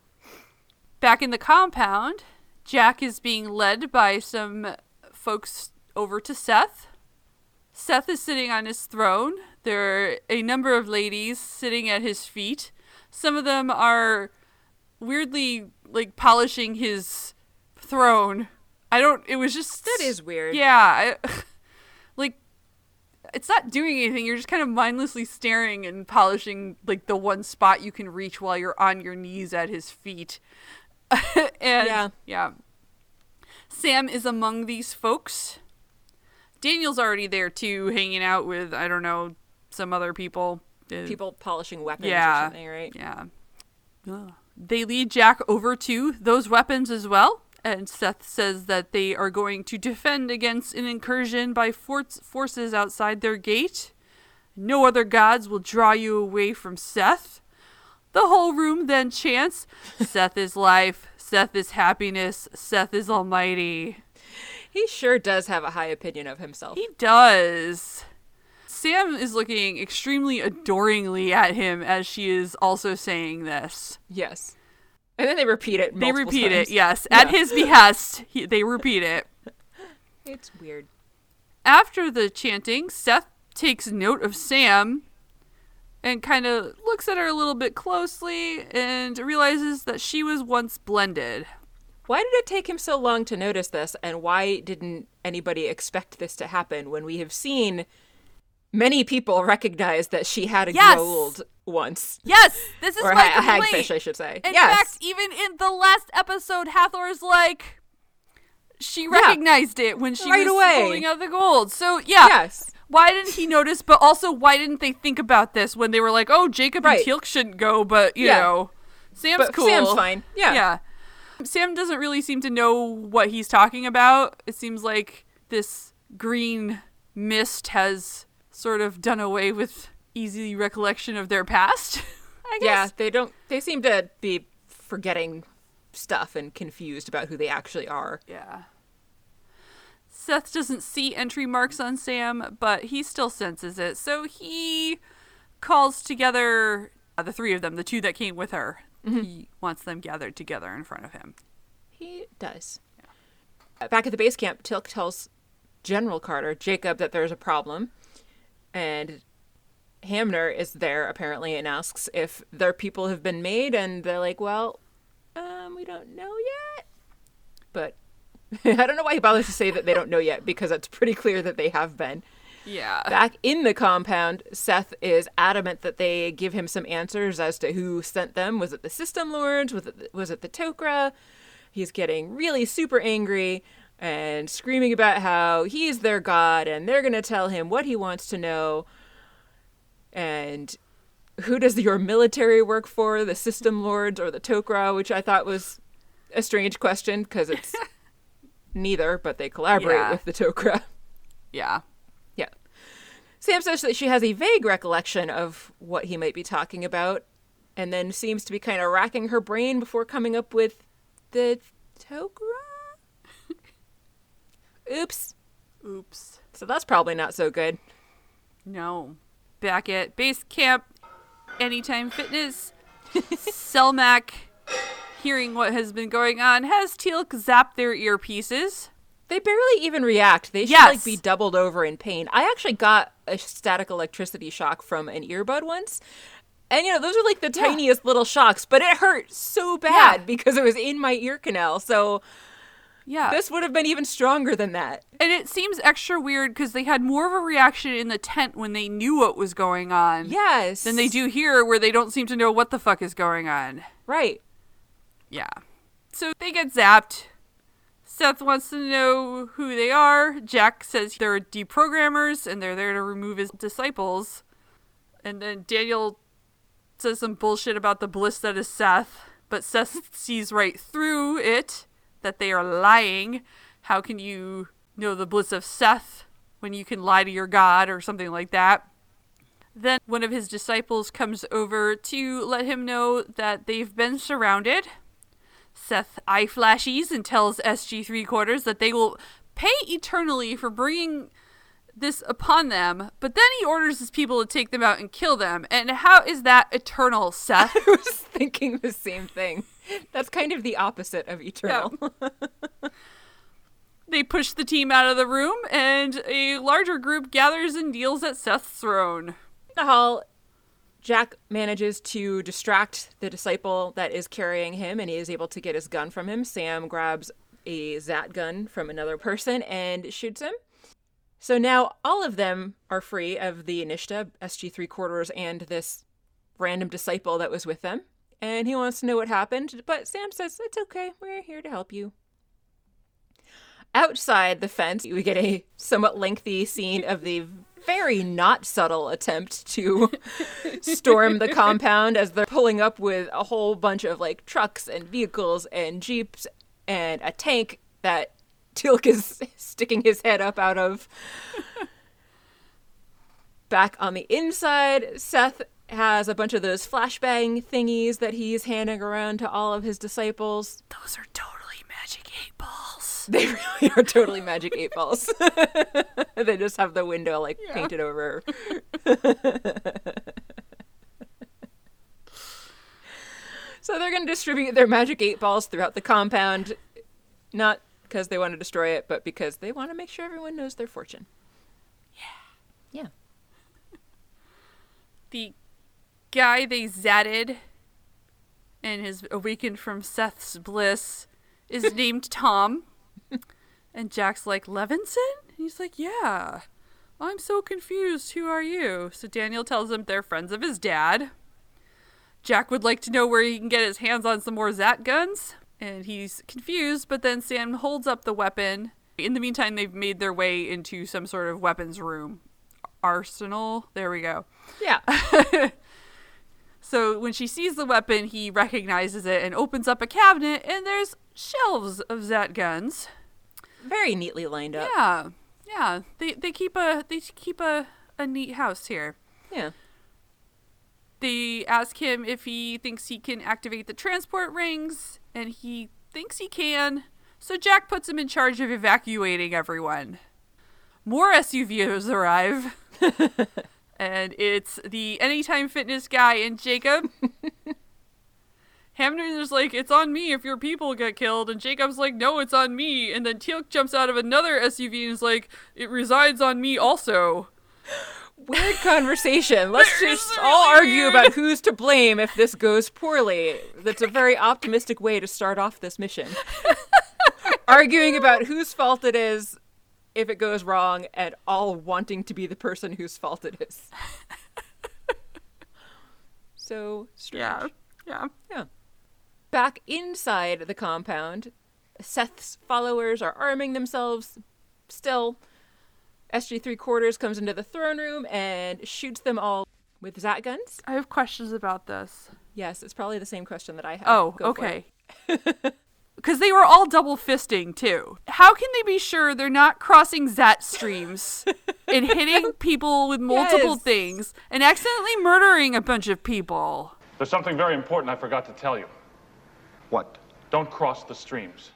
Back in the compound, Jack is being led by some folks over to Seth. Seth is sitting on his throne. There are a number of ladies sitting at his feet. Some of them are weirdly like polishing his throne. I don't it was just That is weird. Yeah, I, like it's not doing anything. You're just kind of mindlessly staring and polishing like the one spot you can reach while you're on your knees at his feet. and Yeah. yeah. Sam is among these folks. Daniel's already there too, hanging out with I don't know some other people. Uh, People polishing weapons Yeah. or something, right? yeah. Ugh. They lead Jack over to those weapons as well, and Seth says that they are going to defend against an incursion by for- forces outside their gate. No other gods will draw you away from Seth. The whole room then chants, Seth is life, Seth is happiness, Seth is almighty. He sure does have a high opinion of himself. He does. Sam is looking extremely adoringly at him as she is also saying this. yes. And then they repeat it. They repeat times. it, yes. At his behest, he, they repeat it. It's weird. After the chanting, Seth takes note of Sam and kind of looks at her a little bit closely and realizes that she was once blended. Why did it take him so long to notice this, and why didn't anybody expect this to happen when we have seen many people recognize that she had a Yes! Goa'uld once? Yes, this is Or my ha- a hagfish, I should say. In yes. fact, even in the last episode, Hathor's like, she recognized it when she Right was away. pulling out the Goa'uld. So yeah, Yes. Why didn't he notice? But also, why didn't they think about this when they were like, "Oh, Jacob Right. and Teal'c shouldn't go," but you Yeah. know, Sam's But cool. Sam's fine. Yeah. yeah. Sam doesn't really seem to know what he's talking about. It seems like this green mist has sort of done away with easy recollection of their past. I guess. Yeah, they don't. They seem to be forgetting stuff and confused about who they actually are. Yeah. Seth doesn't see entry marks on Sam, but he still senses it. So he calls together uh, the three of them, the two that came with her. He wants them gathered together in front of him. He does. Uh, Back at the base camp, Teal'c tells General Carter, Jacob, that there's a problem. And Hamner is there apparently and asks if their people have been made. And they're like, well, um, we don't know yet. But I don't know why he bothers to say that they don't know yet because it's pretty clear that they have been. Yeah. Back in the compound, Seth is adamant that they give him some answers as to who sent them. Was it the System Lords? Was it the, was it the Tok'ra? He's getting really super angry and screaming about how he's their god and they're going to tell him what he wants to know. And who does your military work for? The System Lords or the Tok'ra? Which I thought was a strange question because it's neither, but they collaborate Yeah. with the Tok'ra. yeah. Yeah. Sam says that she has a vague recollection of what he might be talking about, and then seems to be kind of racking her brain before coming up with the Tok'ra? Oops. Oops. So that's probably not so good. No. Back at base camp, Anytime Fitness, Selmak, hearing what has been going on, has Teal'c zap their earpieces. They barely even react. They should Yes. like be doubled over in pain. I actually got a static electricity shock from an earbud once. And you know, those are like the tiniest little shocks, but it hurt so bad Yeah. because it was in my ear canal. So Yeah. this would have been even stronger than that. and it seems extra weird because they had more of a reaction in the tent when they knew what was going on Yes. than they do here where they don't seem to know what the fuck is going on. Right. Yeah. So they get zapped. Seth wants to know who they are. Jack says they're deprogrammers and they're there to remove his disciples. And then Daniel says some bullshit about the bliss that is Seth, but Seth sees right through it that they are lying. How can you know the bliss of Seth when you can lie to your God or something like that? Then one of his disciples comes over to let him know that they've been surrounded. Seth eye flashes and tells SG three quarters that they will pay eternally for bringing this upon them, but then he orders his people to take them out and kill them. And how is that eternal, Seth? I was thinking the same thing. That's kind of the opposite of eternal. they push the team out of the room, and a larger group gathers and deals at Seth's throne. In the hall, Jack manages to distract the disciple that is carrying him, and he is able to get his gun from him. Sam grabs a Zat gun from another person and shoots him. So now all of them are free of the Inishta, SG three quarters, and this random disciple that was with them. And he wants to know what happened, but Sam says, It's okay, we're here to help you. Outside the fence, we get a somewhat lengthy scene of the very not subtle attempt to storm the compound as they're pulling up with a whole bunch of like trucks and vehicles and jeeps and a tank that Teal'c is sticking his head up out of. Back on the inside, Seth has a bunch of those flashbang thingies that he's handing around to all of his disciples. Those are totally magic eight balls. They really are totally magic eight balls. they just have the window like painted over. so they're going to distribute their magic eight balls throughout the compound, not because they want to destroy it, but because they want to make sure everyone knows their fortune. Yeah. Yeah. The guy they zatted and has awakened from Seth's bliss is named Tom. And Jack's like, Levinson? And he's like, Yeah. I'm so confused. Who are you? So Daniel tells him they're friends of his dad. Jack would like to know where he can get his hands on some more Zat guns. And he's confused, but then Sam holds up the weapon. In the meantime, they've made their way into some sort of weapons room. Arsenal? There we go. Yeah. So when she sees the weapon, he recognizes it and opens up a cabinet, and there's shelves of Zat guns. Very neatly lined up. Yeah, yeah. They they keep a they keep a a neat house here. Yeah. They ask him if he thinks he can activate the transport rings, and he thinks he can. So Jack puts him in charge of evacuating everyone. More SUVs arrive. and it's the Anytime Fitness guy and Jacob. Hamner is like, it's on me if your people get killed. And Jacob's like, no, it's on me. And then Teal'c jumps out of another SUV and is like, it resides on me also. Weird conversation. Let's just all argue weird. about who's to blame if this goes poorly. That's a very optimistic way to start off this mission. Arguing about whose fault it is if it goes wrong, at all wanting to be the person whose fault it is. so strange. Yeah. Yeah. Yeah. Back inside the compound, Seth's followers are arming themselves. Still, SG three quarters comes into the throne room and shoots them all with Zat guns. I have questions about this. Yes, it's probably the same question that I have. Oh, Go okay. it. Because they were all double fisting too. How can they be sure they're not crossing Zat streams and hitting people with multiple Yes. things and accidentally murdering a bunch of people. There's something very important I forgot to tell you. What? Don't cross the streams.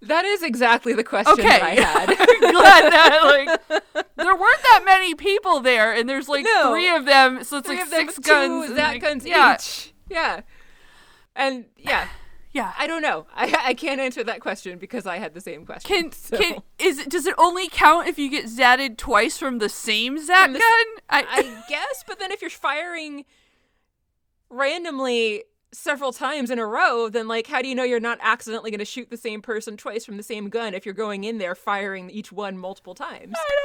That is exactly the question Okay. that I had. Glad that like there weren't that many people there, and there's like No. three of them, so it's Three like of six with guns. two and, Zat like- guns yeah, each. Yeah. And yeah, yeah. I don't know. I I can't answer that question because I had the same question. Can so. can is it does it only count if you get zatted twice from the same zat the gun? I, I guess, but then if you're firing randomly several times in a row, then like how do you know you're not accidentally going to shoot the same person twice from the same gun if you're going in there firing each one multiple times? I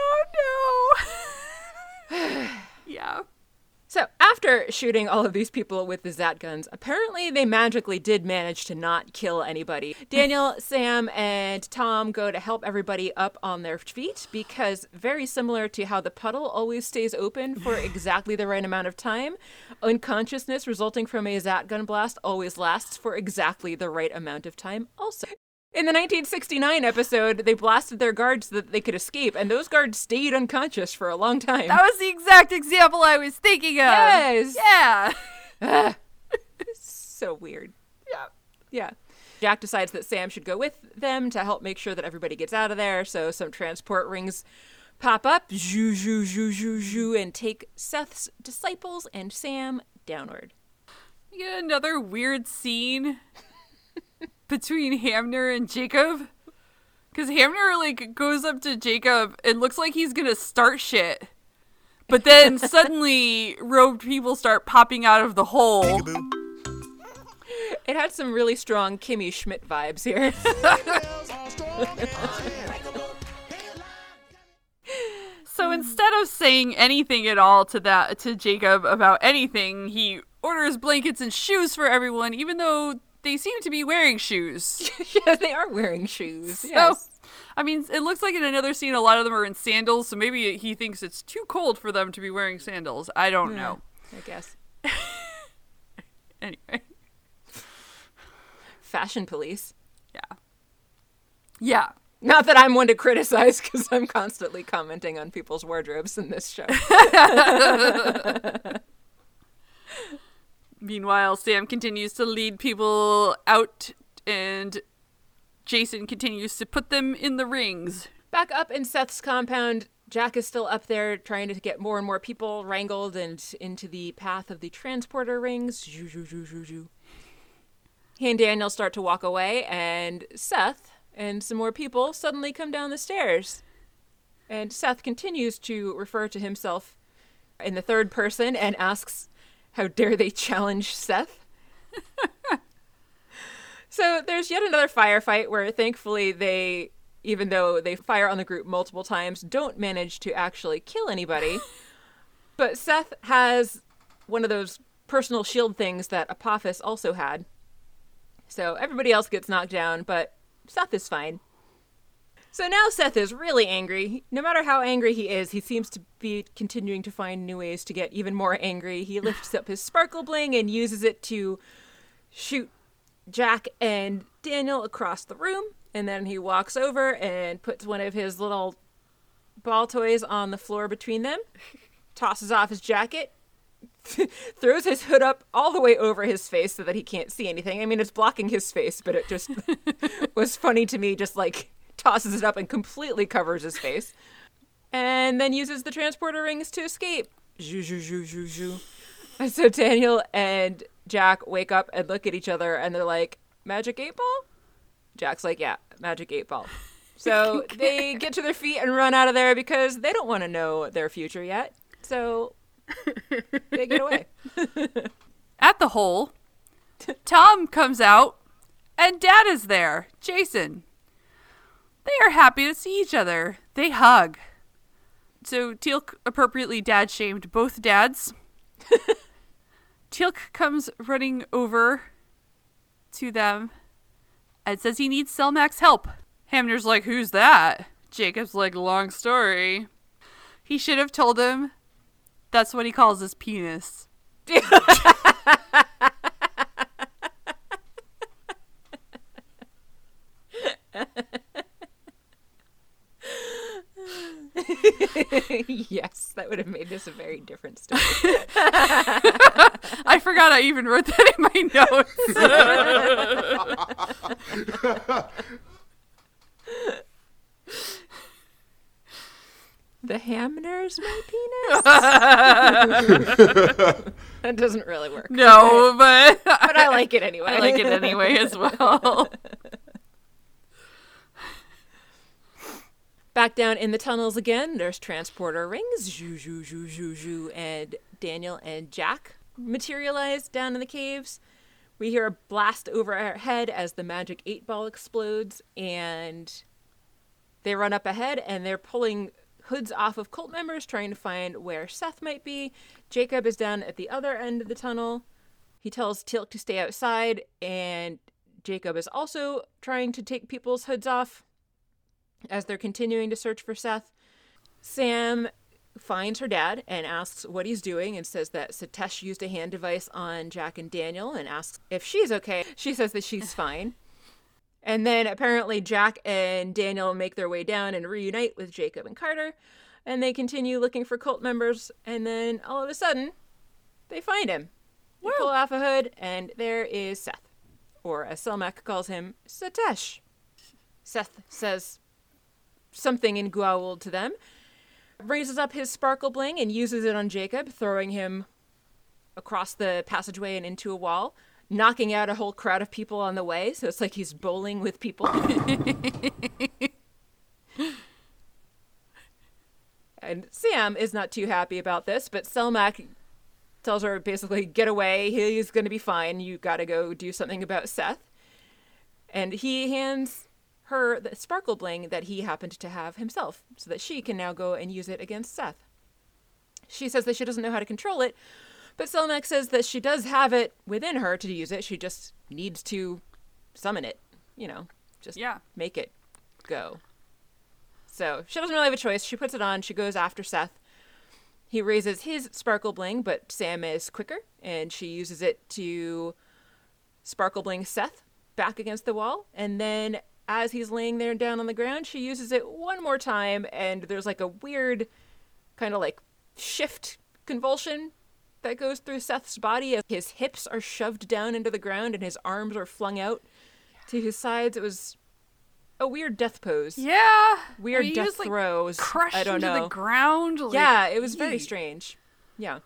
don't know. yeah. So, after shooting all of these people with the Zat guns, apparently they magically did manage to not kill anybody. Daniel, Sam, and Tom go to help everybody up on their feet because, very similar to how the puddle always stays open for exactly the right amount of time, unconsciousness resulting from a Zat gun blast always lasts for exactly the right amount of time, also. In the 1969 episode, they blasted their guards so that they could escape, and those guards stayed unconscious for a long time. That was the exact example I was thinking of. Yes. Yeah. so weird. Yeah. Yeah. Jack decides that Sam should go with them to help make sure that everybody gets out of there. So some transport rings pop up, zhoo, zhoo, zhoo, zhoo, zhoo, and take Seth's disciples and Sam downward. Get another weird scene between Hamner and Jacob. Because Hamner like goes up to Jacob and looks like he's gonna start shit. But then suddenly robed people start popping out of the hole. It had some really strong Kimmy Schmidt vibes here. So instead of saying anything at all to that to Jacob about anything, he orders blankets and shoes for everyone, even though they seem to be wearing shoes. yeah, they are wearing shoes. So, Yes. I mean, it looks like in another scene, a lot of them are in sandals, so maybe he thinks it's too cold for them to be wearing sandals. I don't know. I guess. Anyway, Fashion police. yeah. Yeah. Not that I'm one to criticize because I'm constantly commenting on people's wardrobes in this show. Meanwhile, Sam continues to lead people out, and Jason continues to put them in the rings. Back up in Seth's compound, Jack is still up there trying to get more and more people wrangled and into the path of the transporter rings. He and Daniel start to walk away, and Seth and some more people suddenly come down the stairs. And Seth continues to refer to himself in the third person and asks, How dare they challenge Seth? So there's yet another firefight where thankfully they, even though they fire on the group multiple times, don't manage to actually kill anybody. but Seth has one of those personal shield things that Apophis also had. So everybody else gets knocked down, but Seth is fine. So now Seth is really angry. No matter how angry he is, he seems to be continuing to find new ways to get even more angry. He lifts up his sparkle bling and uses it to shoot Jack and Daniel across the room, and then he walks over and puts one of his little ball toys on the floor between them, tosses off his jacket, throws his hood up all the way over his face so that he can't see anything. I mean, it's blocking his face, but it just was funny to me, just like tosses it up and completely covers his face. And then uses the transporter rings to escape. Zhoo, zhoo, zhoo, zhoo, zhoo. And so Daniel and Jack wake up and look at each other and they're like, Magic 8 ball? Jack's like, Yeah, Magic 8 ball. So they get to their feet and run out of there because they don't want to know their future yet. So they get away. At the hole, Tom comes out, and Dad is there, Jason. They are happy to see each other. They hug. So Teal'c appropriately dad shamed both dads. Teal'c comes running over to them and says he needs Selmak's help. Hamner's like, Who's that? Jacob's like, Long story. He should have told him that's what he calls his penis. yes, that would have made this a very different story. I forgot I even wrote that in my notes. the Hamner's my penis. that doesn't really work. no, but but I like it anyway. I like it anyway as well. Back down in the tunnels again, there's transporter rings. Zhoo, zhoo, zhoo, zhoo, zhoo, and Daniel and Jack materialize down in the caves. We hear a blast over our head as the magic eight ball explodes, and they run up ahead and they're pulling hoods off of cult members, trying to find where Seth might be. Jacob is down at the other end of the tunnel. He tells Teal'c to stay outside, and Jacob is also trying to take people's hoods off as they're continuing to search for Seth. Sam finds her dad and asks what he's doing and says that Setesh used a hand device on Jack and Daniel and asks if she's okay. She says that she's fine. And then apparently Jack and Daniel make their way down and reunite with Jacob and Carter. And they continue looking for cult members. And then all of a sudden, they find him. They pull off a hood, and there is Seth. Or as Selmak calls him, Setesh. Seth says something in Goa'uld to them, raises up his sparkle bling and uses it on Jacob, throwing him across the passageway and into a wall, knocking out a whole crowd of people on the way. So it's like he's bowling with people. and Sam is not too happy about this, but Selmak tells her basically, get away. He's going to be fine. You got to go do something about Seth. And he hands her the sparkle bling that he happened to have himself so that she can now go and use it against Seth. She says that she doesn't know how to control it, but Selmak says that she does have it within her to use it. She just needs to summon it, you know, just Yeah. make it go. So she doesn't really have a choice. She puts it on. She goes after Seth. He raises his sparkle bling, but Sam is quicker, and she uses it to sparkle bling Seth back against the wall. And then as he's laying there down on the ground, she uses it one more time, and there's like a weird kind of like shift convulsion that goes through Seth's body as his hips are shoved down into the ground and his arms are flung out to his sides. It was a weird death pose. Yeah. Weird death just, like, throws. Crushed I don't into know. the ground. like, yeah, it was very strange. Yeah.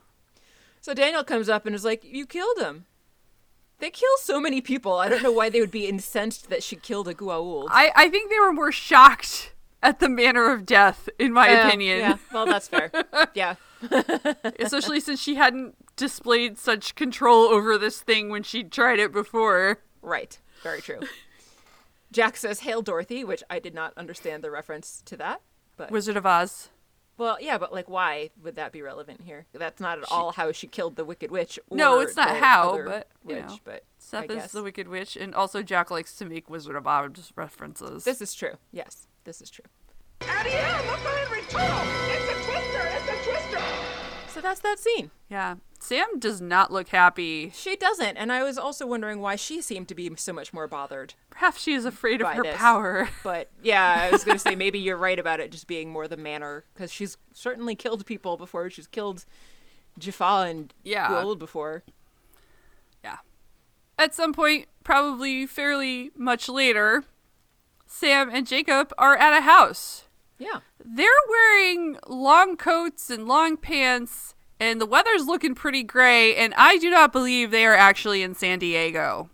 So Daniel comes up and is like, You killed him. They kill so many people. I don't know why they would be incensed that she killed a Goa'uld. I, I think they were more shocked at the manner of death, in my oh, Yeah, opinion. Yeah, well, that's fair. yeah. Especially since she hadn't displayed such control over this thing when she tried it before. Right. Very true. Jack says, Hail Dorothy, which I did not understand the reference to that. But Wizard of Oz. Well, yeah, but like, why would that be relevant here? That's not at all how she killed the Wicked Witch. No, it's not the how, other but, you witch. know, but I Seth is guess. the Wicked Witch, and also Jack likes to make Wizard of Oz references. This is true. Yes, this is true. So that's that scene. yeah. Sam does not look happy. She doesn't, and I was also wondering why she seemed to be so much more bothered. Perhaps she is afraid of her this. power. But yeah, I was gonna say maybe you're right about it just being more the manner, because she's certainly killed people before. She's killed Jaffa and Yeah. Goa'uld before. Yeah. At some point, probably fairly much later, Sam and Jacob are at a house. Yeah. They're wearing long coats and long pants, and the weather's looking pretty gray, and I do not believe they are actually in San Diego.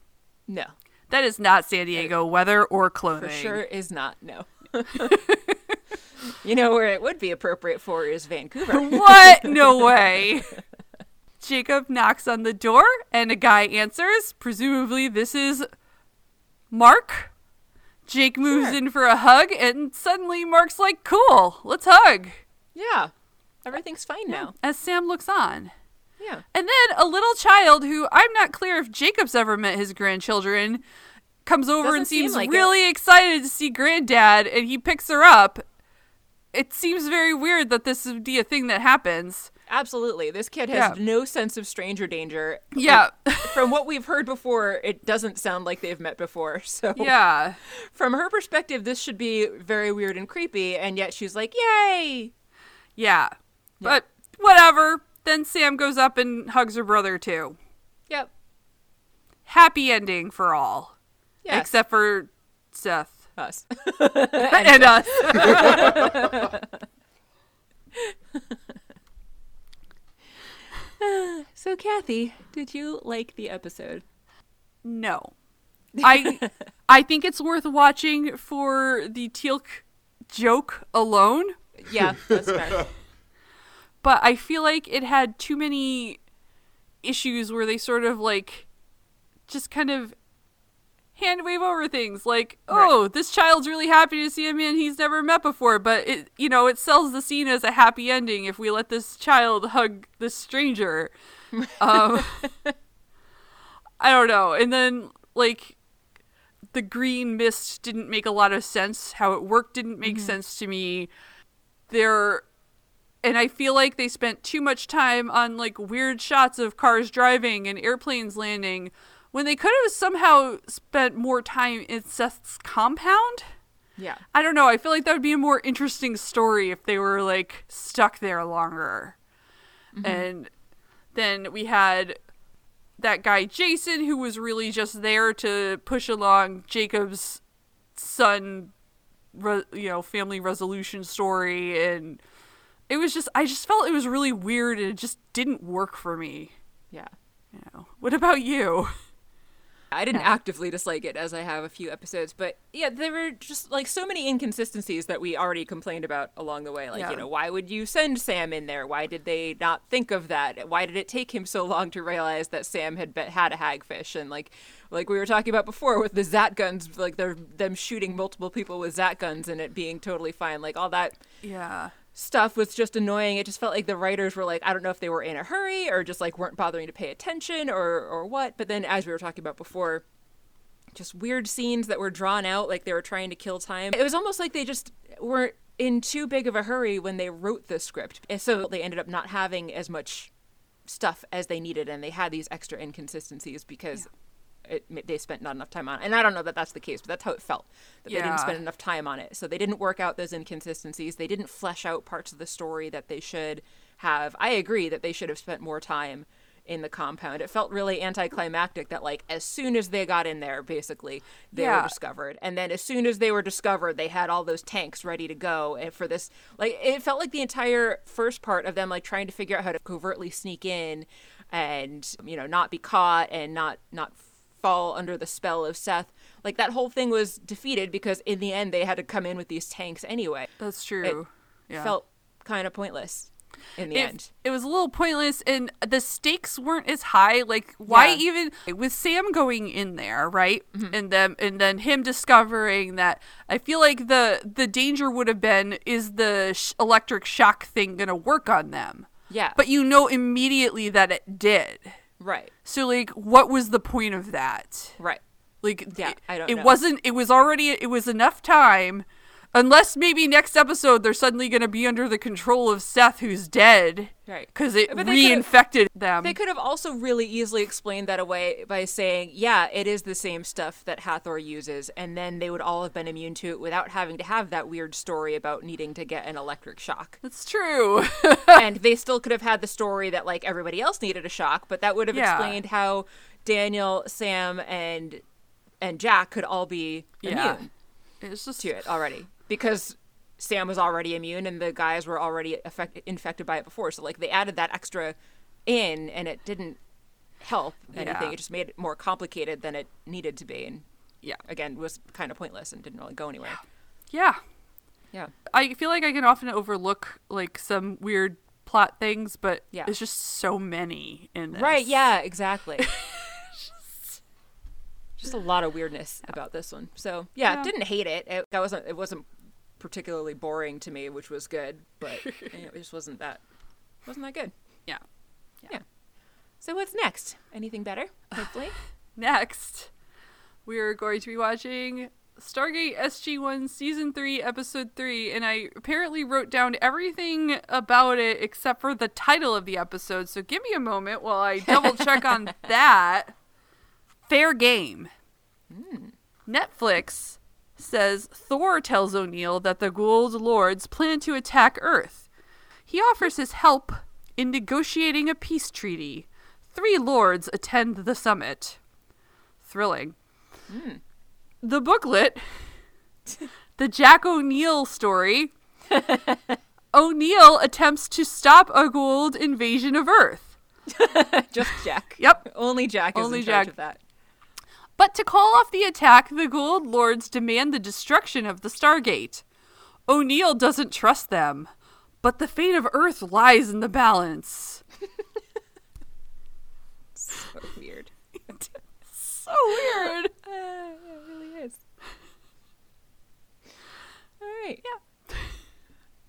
No, That is not San Diego weather or clothing. for sure is not. No. you know where it would be appropriate for is Vancouver. What? No way. Jacob knocks on the door and a guy answers. Presumably, this is Mark. Jake moves Sure. in for a hug, and suddenly Mark's like, cool, let's hug. yeah, everything's fine now. As Sam looks on. Yeah. And then a little child who I'm not clear if Jacob's ever met his grandchildren comes over Doesn't and seem seems like really excited to see granddad, and he picks her up. It seems very weird that this would be a thing that happens. Absolutely. This kid has Yeah. no sense of stranger danger. Yeah. From what we've heard before, it doesn't sound like they've met before. So yeah. from her perspective, this should be very weird and creepy, and yet she's like, Yay! Yeah. But whatever. Then Sam goes up and hugs her brother too. Yep. Happy ending for all. Except for Seth us. and us. so, Kathy, did you like the episode? No. I I think it's worth watching for the Teal'c joke alone, Yeah, that's fair. but I feel like it had too many issues where they sort of like just kind of hand wave over things. Like oh this child's really happy to see a man he's never met before. But it you know it sells the scene as a happy ending if we let this child hug this stranger. Um i don't know. And then like the green mist didn't make a lot of sense. How it worked didn't make sense to me. There and I feel like they spent too much time on like weird shots of cars driving and airplanes landing when they could have somehow spent more time in Seth's compound. Yeah. I don't know. I feel like that would be a more interesting story if they were like stuck there longer. Mm-hmm. And then we had that guy Jason who was really just there to push along Jacob's son re- you know family resolution story and it was just I just felt it was really weird and it just didn't work for me. Yeah. You know. What about you? I didn't actively dislike it as I have a few episodes, but yeah, there were just like so many inconsistencies that we already complained about along the way. Like, Yeah. you know, why would you send Sam in there? Why did they not think of that? Why did it take him so long to realize that Sam had bet had a hagfish? And like, like we were talking about before with the Zat guns, like they're them shooting multiple people with Zat guns and it being totally fine. Like all that Yeah. Stuff was just annoying. It just felt like the writers were like, I don't know if they were in a hurry or just like weren't bothering to pay attention or or what. But then, as we were talking about before, just weird scenes that were drawn out, like they were trying to kill time. It was almost like they just weren't in too big of a hurry when they wrote the script, and so they ended up not having as much stuff as they needed, and they had these extra inconsistencies because. It, they spent not enough time on it. And I don't know that that's the case, but that's how it felt. That they didn't spend enough time on it. So they didn't work out those inconsistencies. They didn't flesh out parts of the story that they should have. I agree that they should have spent more time in the compound. It felt really anticlimactic that like as soon as they got in there, basically, they Yeah. were discovered. And then as soon as they were discovered, they had all those tanks ready to go. And for this like it felt like the entire first part of them like trying to figure out how to covertly sneak in and you know not be caught and not not fall under the spell of Seth. Like that whole thing was defeated because in the end they had to come in with these tanks anyway. That's true. yeah. Felt kind of pointless in the it, end. it was a little pointless and the stakes weren't as high like why Yeah. even with sam going in there right Mm-hmm. and then and then him discovering that i feel like the the danger would have been is the sh- electric shock thing gonna work on them Yeah. but you know immediately that it did right. so like what was the point of that Right. like Yeah, it, I don't it know. wasn't it was already it was enough time unless maybe next episode they're suddenly going to be under the control of Seth who's dead Right. cuz it reinfected them They could have also really easily explained that away by saying, yeah, it is the same stuff that Hathor uses, and then they would all have been immune to it without having to have that weird story about needing to get an electric shock. That's true and they still could have had the story that like everybody else needed a shock, but that would have Yeah. explained how Daniel, Sam, and and Jack could all be Yeah. immune it's just to it already because Sam was already immune and the guys were already affect- infected by it before. So like they added that extra in, and it didn't help anything. Yeah. It just made it more complicated than it needed to be, and yeah again was kind of pointless and didn't really go anywhere. yeah Yeah. I feel like I can often overlook like some weird plot things but Yeah. it's just so many in this Right, yeah, exactly. Just a lot of weirdness about this one. So yeah, Yeah. didn't hate it. It that wasn't it wasn't particularly boring to me, which was good, but it just wasn't that wasn't that good. yeah Yeah. So what's next? Anything better? Hopefully. Next, we are going to be watching Stargate SG1 Season 3, Episode 3, and I apparently wrote down everything about it except for the title of the episode, so give me a moment while I double check on that. Fair game. Hmm. Netflix says Thor tells O'Neill that the Goa'uld Lords plan to attack Earth. He offers his help in negotiating a peace treaty. Three lords attend the summit. Thrilling. Hmm. The booklet, the Jack O'Neill story. O'Neill attempts to stop a Goa'uld invasion of Earth. Just Jack. Yep. Only Jack is Only Jack. of that. But to call off the attack, the Goa'uld Lords demand the destruction of the Stargate. O'Neill doesn't trust them, but the fate of Earth lies in the balance. So weird. So weird. Uh, it really is. All right. Yeah.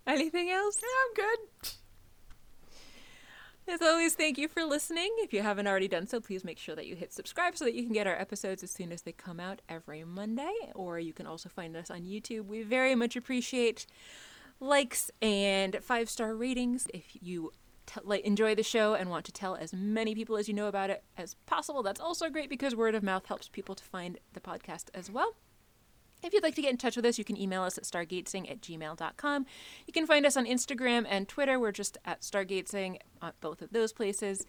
Anything else? Yeah, I'm good. As always, thank you for listening. If you haven't already done so, please make sure that you hit subscribe so that you can get our episodes as soon as they come out every Monday. Or you can also find us on YouTube. We very much appreciate likes and five star ratings. If you t- like, enjoy the show and want to tell as many people as you know about it as possible, that's also great because word of mouth helps people to find the podcast as well. If you'd like to get in touch with us, you can email us at stargatesing at gmail.com. You can find us on Instagram and Twitter. We're just at stargatesing at both of those places.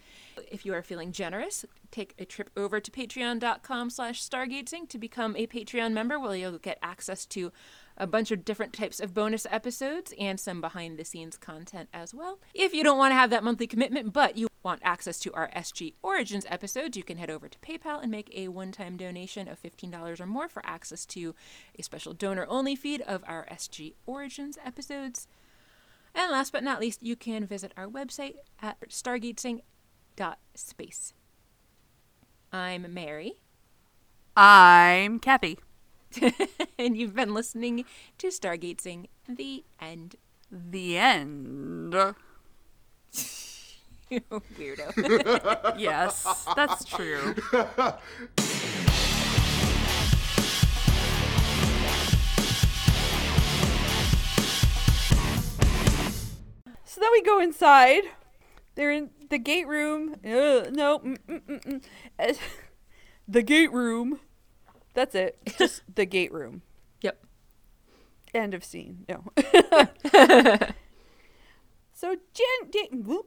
If you are feeling generous, take a trip over to patreon.com slash stargatesing to become a Patreon member where you'll get access to a bunch of different types of bonus episodes and some behind the scenes content as well. If you don't want to have that monthly commitment, but you want access to our SG Origins episodes, you can head over to PayPal and make a one time donation of $15 or more for access to a special donor only feed of our SG Origins episodes. And last but not least, you can visit our website at stargatesing.space. I'm Mary, I'm Kathy. and you've been listening to Stargatesing the end. The end. You weirdo. Yes, that's true. So then we go inside. They're in the gate room. Uh, no, mm, mm, mm, the gate room. That's it. Just the gate room. yep. End of scene. No. so Jen, Jen